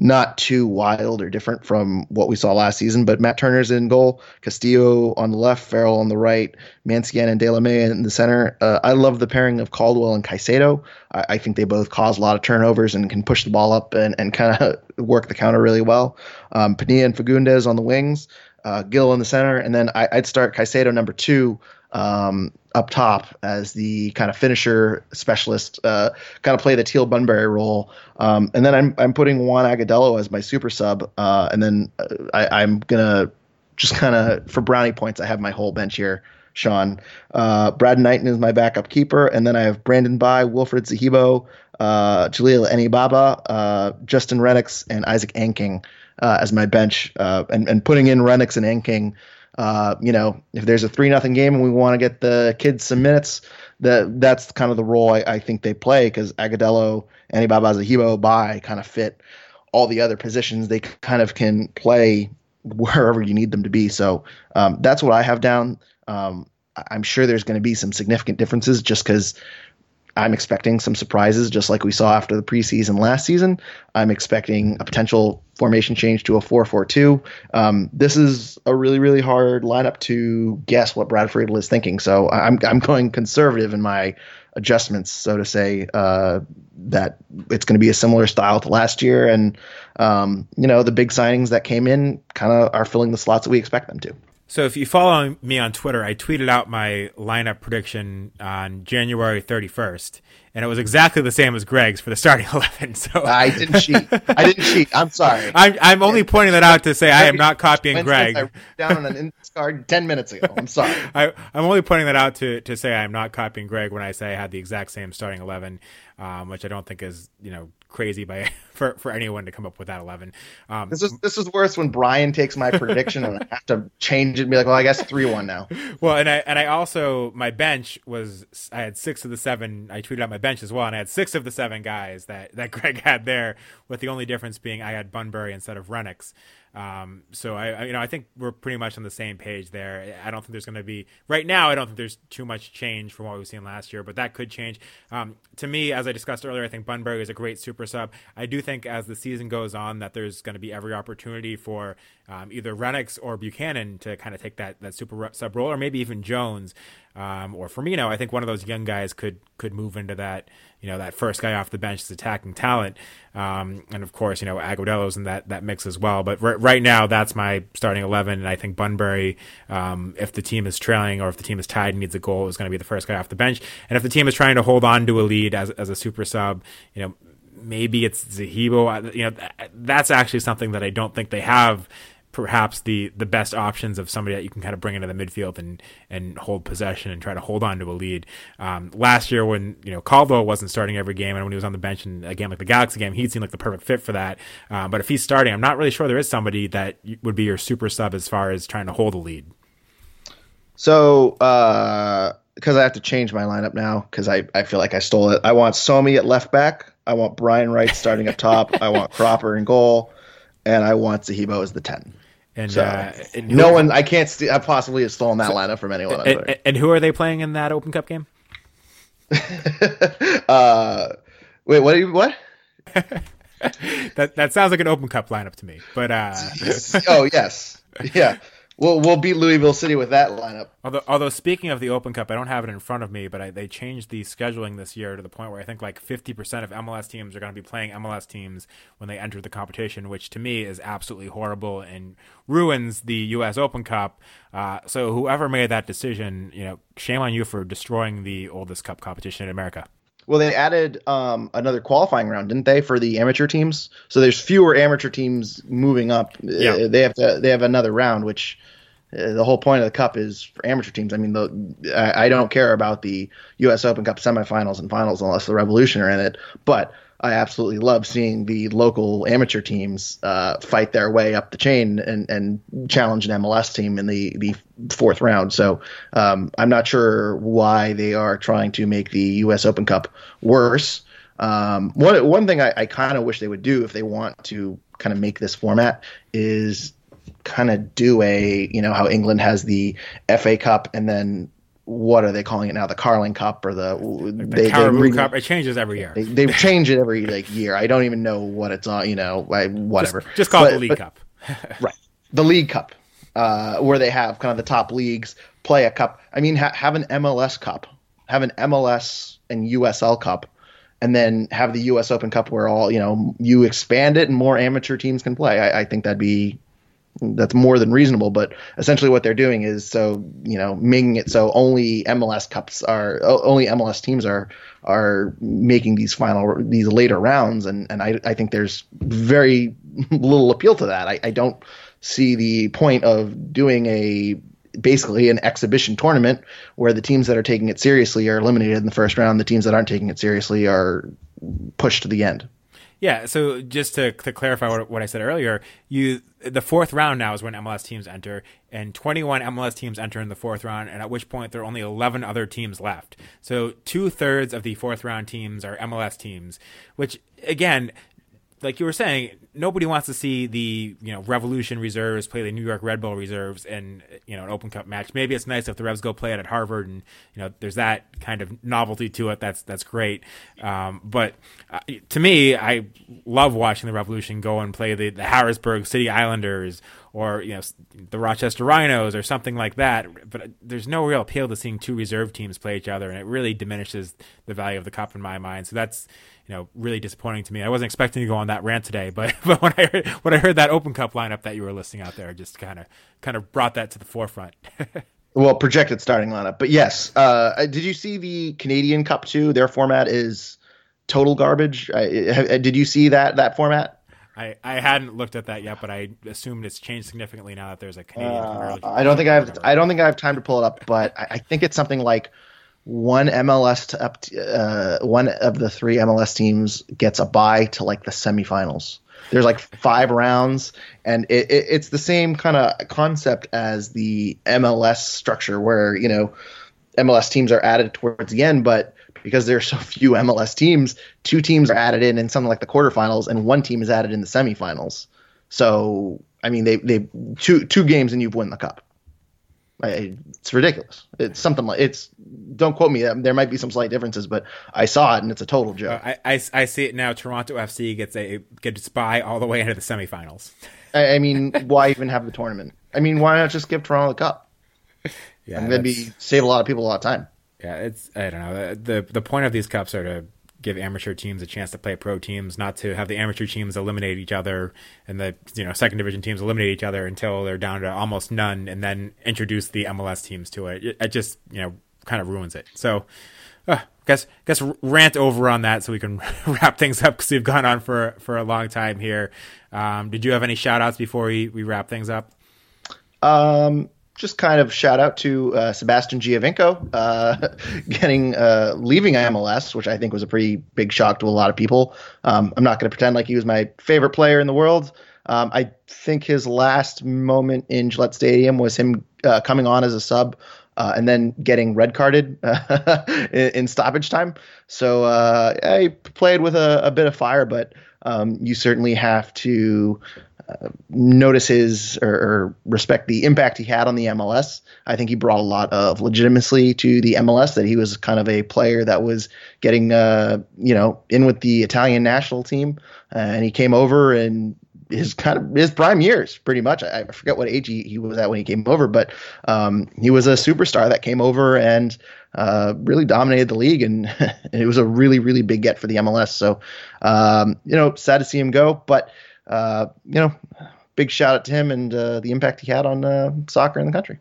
not too wild or different from what we saw last season. But Matt Turner's in goal, Castillo on the left, Farrell on the right, Mancienne and Delamea in the center. Uh, I love the pairing of Caldwell and Caicedo. I, I, think they both cause a lot of turnovers and can push the ball up and, and kind of [laughs] work the counter really well. Um, and Fagundez on the wings, uh, Gil in the center, and then I, would start Caicedo number two um, up top as the kind of finisher specialist, uh, kind of play the Teal Bunbury role. Um, and then I'm I'm putting Juan Agudelo as my super sub, uh, and then uh, I, am gonna just kind of for brownie points. I have my whole bench here. Sean, uh, Brad Knighton is my backup keeper, and then I have Brandon Bye, Wilfred Zahibo, uh, Jalil Anibaba, uh, Justin Rennicks, and Isaac Angking uh, as my bench, uh, and and putting in Rennicks and Angking uh, you know, if there's a three nothing game and we want to get the kids some minutes, that that's kind of the role I, I think they play because Agudelo, Anibaba Zahibo, Bye kind of fit all the other positions. They kind of can play wherever you need them to be. So um, that's what I have down. Um, I'm sure there's going to be some significant differences just because I'm expecting some surprises, just like we saw after the preseason last season. I'm expecting a potential formation change to a 4 4 2. Um, this is a really, really hard lineup to guess what Brad Friedel is thinking. So I'm, I'm going conservative in my adjustments, so to say, uh, that it's going to be a similar style to last year. And, um, you know, the big signings that came in kind of are filling the slots that we expect them to. So if you follow me on Twitter, I tweeted out my lineup prediction on January 31st, and it was exactly the same as Greg's for the starting [laughs] 11. So I didn't cheat. I didn't cheat. I'm sorry. [laughs] I'm, I'm only pointing that out to say I am not copying Greg. I down on an card 10 minutes ago. I'm sorry. [laughs] I, I'm only pointing that out to, to say I'm not copying Greg when I say I had the exact same starting 11, um, which I don't think is, you know, crazy by [laughs] for, for anyone to come up with that 11. Um, this is this is worse when Brian takes my prediction and I have to change it and be like, well, I guess 3-1 now. [laughs] Well, and I and I also my bench was I had 6 of the 7 I tweeted out my bench as well and I had 6 of the 7 guys that that [laughs] Greg had there with the only difference being I had Bunbury instead of Rennicks. Um, so I, I, you know, I think we're pretty much on the same page there. I don't think there's going to be right now. I don't think there's too much change from what we've seen last year, but that could change. Um, to me, as I discussed earlier, I think Bunbury is a great super sub. I do think as the season goes on that there's going to be every opportunity for um, either Rennicks or Buchanan to kind of take that that super sub role, or maybe even Jones um, or Firmino. I think one of those young guys could could move into that you know that first guy off the bench is attacking talent, um, and of course you know Agudelo's in that that mix as well. But r- right now that's my starting eleven, and I think Bunbury, um, if the team is trailing or if the team is tied and needs a goal, is going to be the first guy off the bench. And if the team is trying to hold on to a lead as as a super sub, you know maybe it's Zahibo. You know, that's actually something that I don't think they have perhaps the the best options of somebody that you can kind of bring into the midfield and and hold possession and try to hold on to a lead. Um, last year when you know Caldwell wasn't starting every game and when he was on the bench in a game like the Galaxy game, he'd seem like the perfect fit for that. Uh, but if he's starting, I'm not really sure there is somebody that would be your super sub as far as trying to hold a lead. So. Uh because I have to change my lineup now because I, I feel like I stole it. I want Somi at left back. I want Brian Wright starting up top. I want Cropper in goal, and I want Zahibo as the ten. And, so, uh, and no one, I can't st- I possibly have stolen that so, lineup from anyone. And, and, who are they playing in that Open Cup game? [laughs] uh, wait, what? Are you, what? [laughs] that that sounds like an Open Cup lineup to me. But uh... [laughs] oh yes, yeah. We'll we'll beat Louisville City with that lineup. Although although speaking of the Open Cup, I don't have it in front of me, but I, they changed the scheduling this year to the point where I think like 50% of MLS teams are going to be playing MLS teams when they enter the competition, which to me is absolutely horrible and ruins the U.S. Open Cup. Uh, so whoever made that decision, you know, shame on you for destroying the oldest cup competition in America. Well, they added um, another qualifying round, didn't they, for the amateur teams? So there's fewer amateur teams moving up. Yeah. Uh, they have to. They have another round, which uh, the whole point of the cup is for amateur teams. I mean, the, I, I, don't care about the U.S. Open Cup semifinals and finals unless the Revolution are in it. But I absolutely love seeing the local amateur teams uh, fight their way up the chain and, and challenge an MLS team in the, the fourth round. So um, I'm not sure why they are trying to make the U.S. Open Cup worse. Um, one one thing I, I kind of wish they would do if they want to kind of make this format is kind of do a you know how England has the FA Cup and then what are they calling it now? The Carling Cup or the, the they, Carabao they, Cup? It changes every year. They, they [laughs] change it every like year. I don't even know what it's on. You know, whatever. Just, just call but, it the League but, Cup. [laughs] right, the League Cup, uh, where they have kind of the top leagues play a cup. I mean, ha- have an MLS Cup, have an MLS and USL Cup, and then have the U.S. Open Cup where all you know you expand it and more amateur teams can play. I, I think that'd be that's more than reasonable. But essentially, what they're doing is so you know making it so only MLS cups are only MLS teams are are making these final these later rounds, and and I I think there's very [laughs] little appeal to that. I, I don't see the point of doing a basically an exhibition tournament where the teams that are taking it seriously are eliminated in the first round. The teams that aren't taking it seriously are pushed to the end. Yeah. So just to, to clarify what, what I said earlier, you the fourth round now is when MLS teams enter, and 21 MLS teams enter in the fourth round, and at which point there are only 11 other teams left. So two thirds of the fourth round teams are MLS teams, which again like you were saying, nobody wants to see the you know Revolution reserves play the New York Red Bull reserves in you know an Open Cup match. Maybe it's nice if the Revs go play it at Harvard, and you know there's that kind of novelty to it. That's that's great. Um, but uh, to me, I love watching the Revolution go and play the, the Harrisburg City Islanders or you know the Rochester Rhinos or something like that. But there's no real appeal to seeing two reserve teams play each other, and it really diminishes the value of the cup in my mind. So that's you know really disappointing to me. I wasn't expecting to go on that rant today, but [laughs] but when I heard, when I heard that Open Cup lineup that you were listing out there, just kind of kind of brought that to the forefront. [laughs] well, projected starting lineup, but yes. Uh, did you see the Canadian Cup too? Their format is total garbage. did you see that that format? I, I hadn't looked at that yet, but I assumed it's changed significantly now that there's a Canadian. Uh, I don't think I have. I don't think I have time to pull it up, but I, I think it's something like one MLS to up uh, one of the three MLS teams gets a bye to like the semifinals. There's like five rounds, and it, it, it's the same kind of concept as the MLS structure, where you know MLS teams are added towards the end, but because there are so few MLS teams, two teams are added in in something like the quarterfinals, and one team is added in the semifinals. So I mean, they they two two games and you've won the cup. It's ridiculous. It's something like it's. Don't quote me. Um, there might be some slight differences, but I saw it and it's a total joke. I, I, I see it now. Toronto FC gets a gets by all the way into the semifinals. [laughs] I, I mean, why even have the tournament? I mean, why not just give Toronto the cup? Yeah, and then be save a lot of people a lot of time. Yeah, it's I don't know. The the point of these cups are to give amateur teams a chance to play pro teams, not to have the amateur teams eliminate each other and the you know second division teams eliminate each other until they're down to almost none, and then introduce the MLS teams to it. It, it just you know kind of ruins it. So. Uh, guess guess rant over on that so we can [laughs] wrap things up because we've gone on for for a long time here. Um, did you have any shout outs before we, we wrap things up? Um, just kind of shout out to uh, Sebastian Giovinco uh, [laughs] getting uh, leaving MLS, which I think was a pretty big shock to a lot of people. Um, I'm not going to pretend like he was my favorite player in the world. Um, I think his last moment in Gillette Stadium was him uh, coming on as a sub uh, and then getting red carded [laughs] in, in, stoppage time. So uh, I played with a, a, bit of fire, but um, you certainly have to notice his or, or, respect the impact he had on the MLS. I think he brought a lot of legitimacy to the MLS. That he was kind of a player that was getting, uh, you know, in with the Italian national team, uh, and he came over and his kind of his prime years, pretty much. I, I forget what age he, he, was at when he came over, but um, he was a superstar that came over and uh, really dominated the league, and, [laughs] it was a really really big get for the MLS. So, um, you know, sad to see him go, but you know, big shout out to him and uh, the impact he had on uh, soccer in the country.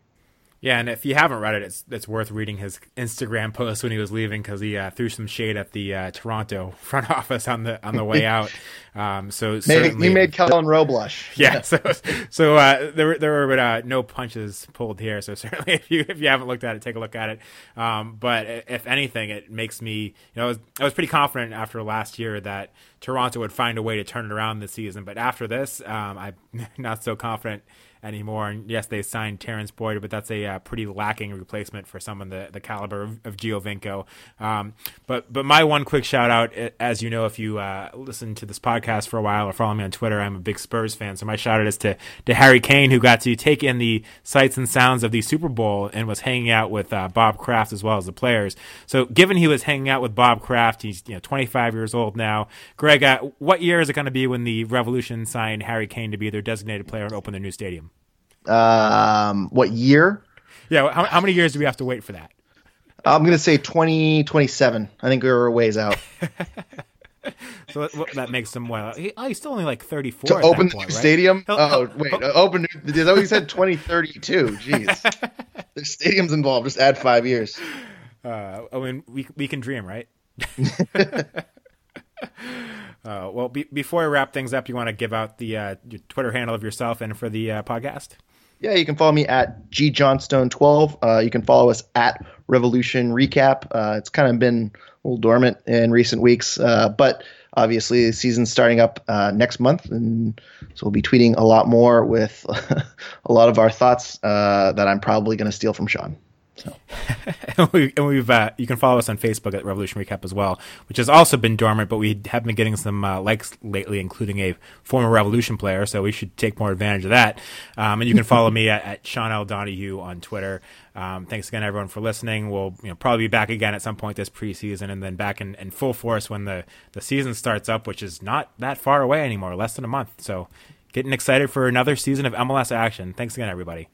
Yeah, and if you haven't read it, it's it's worth reading his Instagram post when he was leaving because he uh, threw some shade at the uh, Toronto [laughs] front office on the on the way [laughs] out. Um, so made, he made Kelyn Rowe blush. Yeah, [laughs] so so uh, there were there were uh, no punches pulled here. So certainly, if you if you haven't looked at it, take a look at it. Um, but if anything, it makes me you know I was, I was pretty confident after last year that Toronto would find a way to turn it around this season. But after this, um, I'm not so confident anymore. And yes, they signed Terrence Boyd, but that's a uh, pretty lacking replacement for someone the, the caliber of, of Giovinco. Um, but but my one quick shout out, as you know, if you uh, listen to this podcast for a while or follow me on Twitter, I'm a big Spurs fan. So my shout out is to to Harry Kane, who got to take in the sights and sounds of the Super Bowl and was hanging out with uh, Bob Kraft as well as the players. So given he was hanging out with Bob Kraft, he's you know 25 years old now. Greg, uh, what year is it going to be when the Revolution signed Harry Kane to be their designated player and open their new stadium? Um, what year? Yeah, how, how many years do we have to wait for that? I'm to say 2027. I think we are a ways out. [laughs] so that, that makes him well. He, oh, he's still only like 34. To open the point, right? stadium? He'll, oh, he'll, wait. He'll, open. Is that what you said? 2032. Jeez. [laughs] There's stadiums involved. Just add five years. Uh, I mean, we we can dream, right? [laughs] Uh, well, be, before I wrap things up, you want to give out the uh, Twitter handle of yourself and for the uh, podcast? Yeah, you can follow me at gjohnstone12. Uh, you can follow us at Revolution Recap. Uh, it's kind of been a little dormant in recent weeks, uh, but obviously the season's starting up next month, and so we'll be tweeting a lot more with [laughs] a lot of our thoughts that I'm probably going to steal from Sean. So. [laughs] and, we, have uh, you can follow us on Facebook at Revolution Recap as well, which has also been dormant, but we have been getting some uh, likes lately, including a former Revolution player. So we should take more advantage of that. Um, and you can follow me [laughs] at, at, Sean L Donahue on Twitter. Um, thanks again, everyone, for listening. We'll you know, probably be back again at some point this preseason, and then back in, in full force when the the season starts up, which is not that far away anymore, less than a month. So getting excited for another season of MLS action. Thanks again, everybody.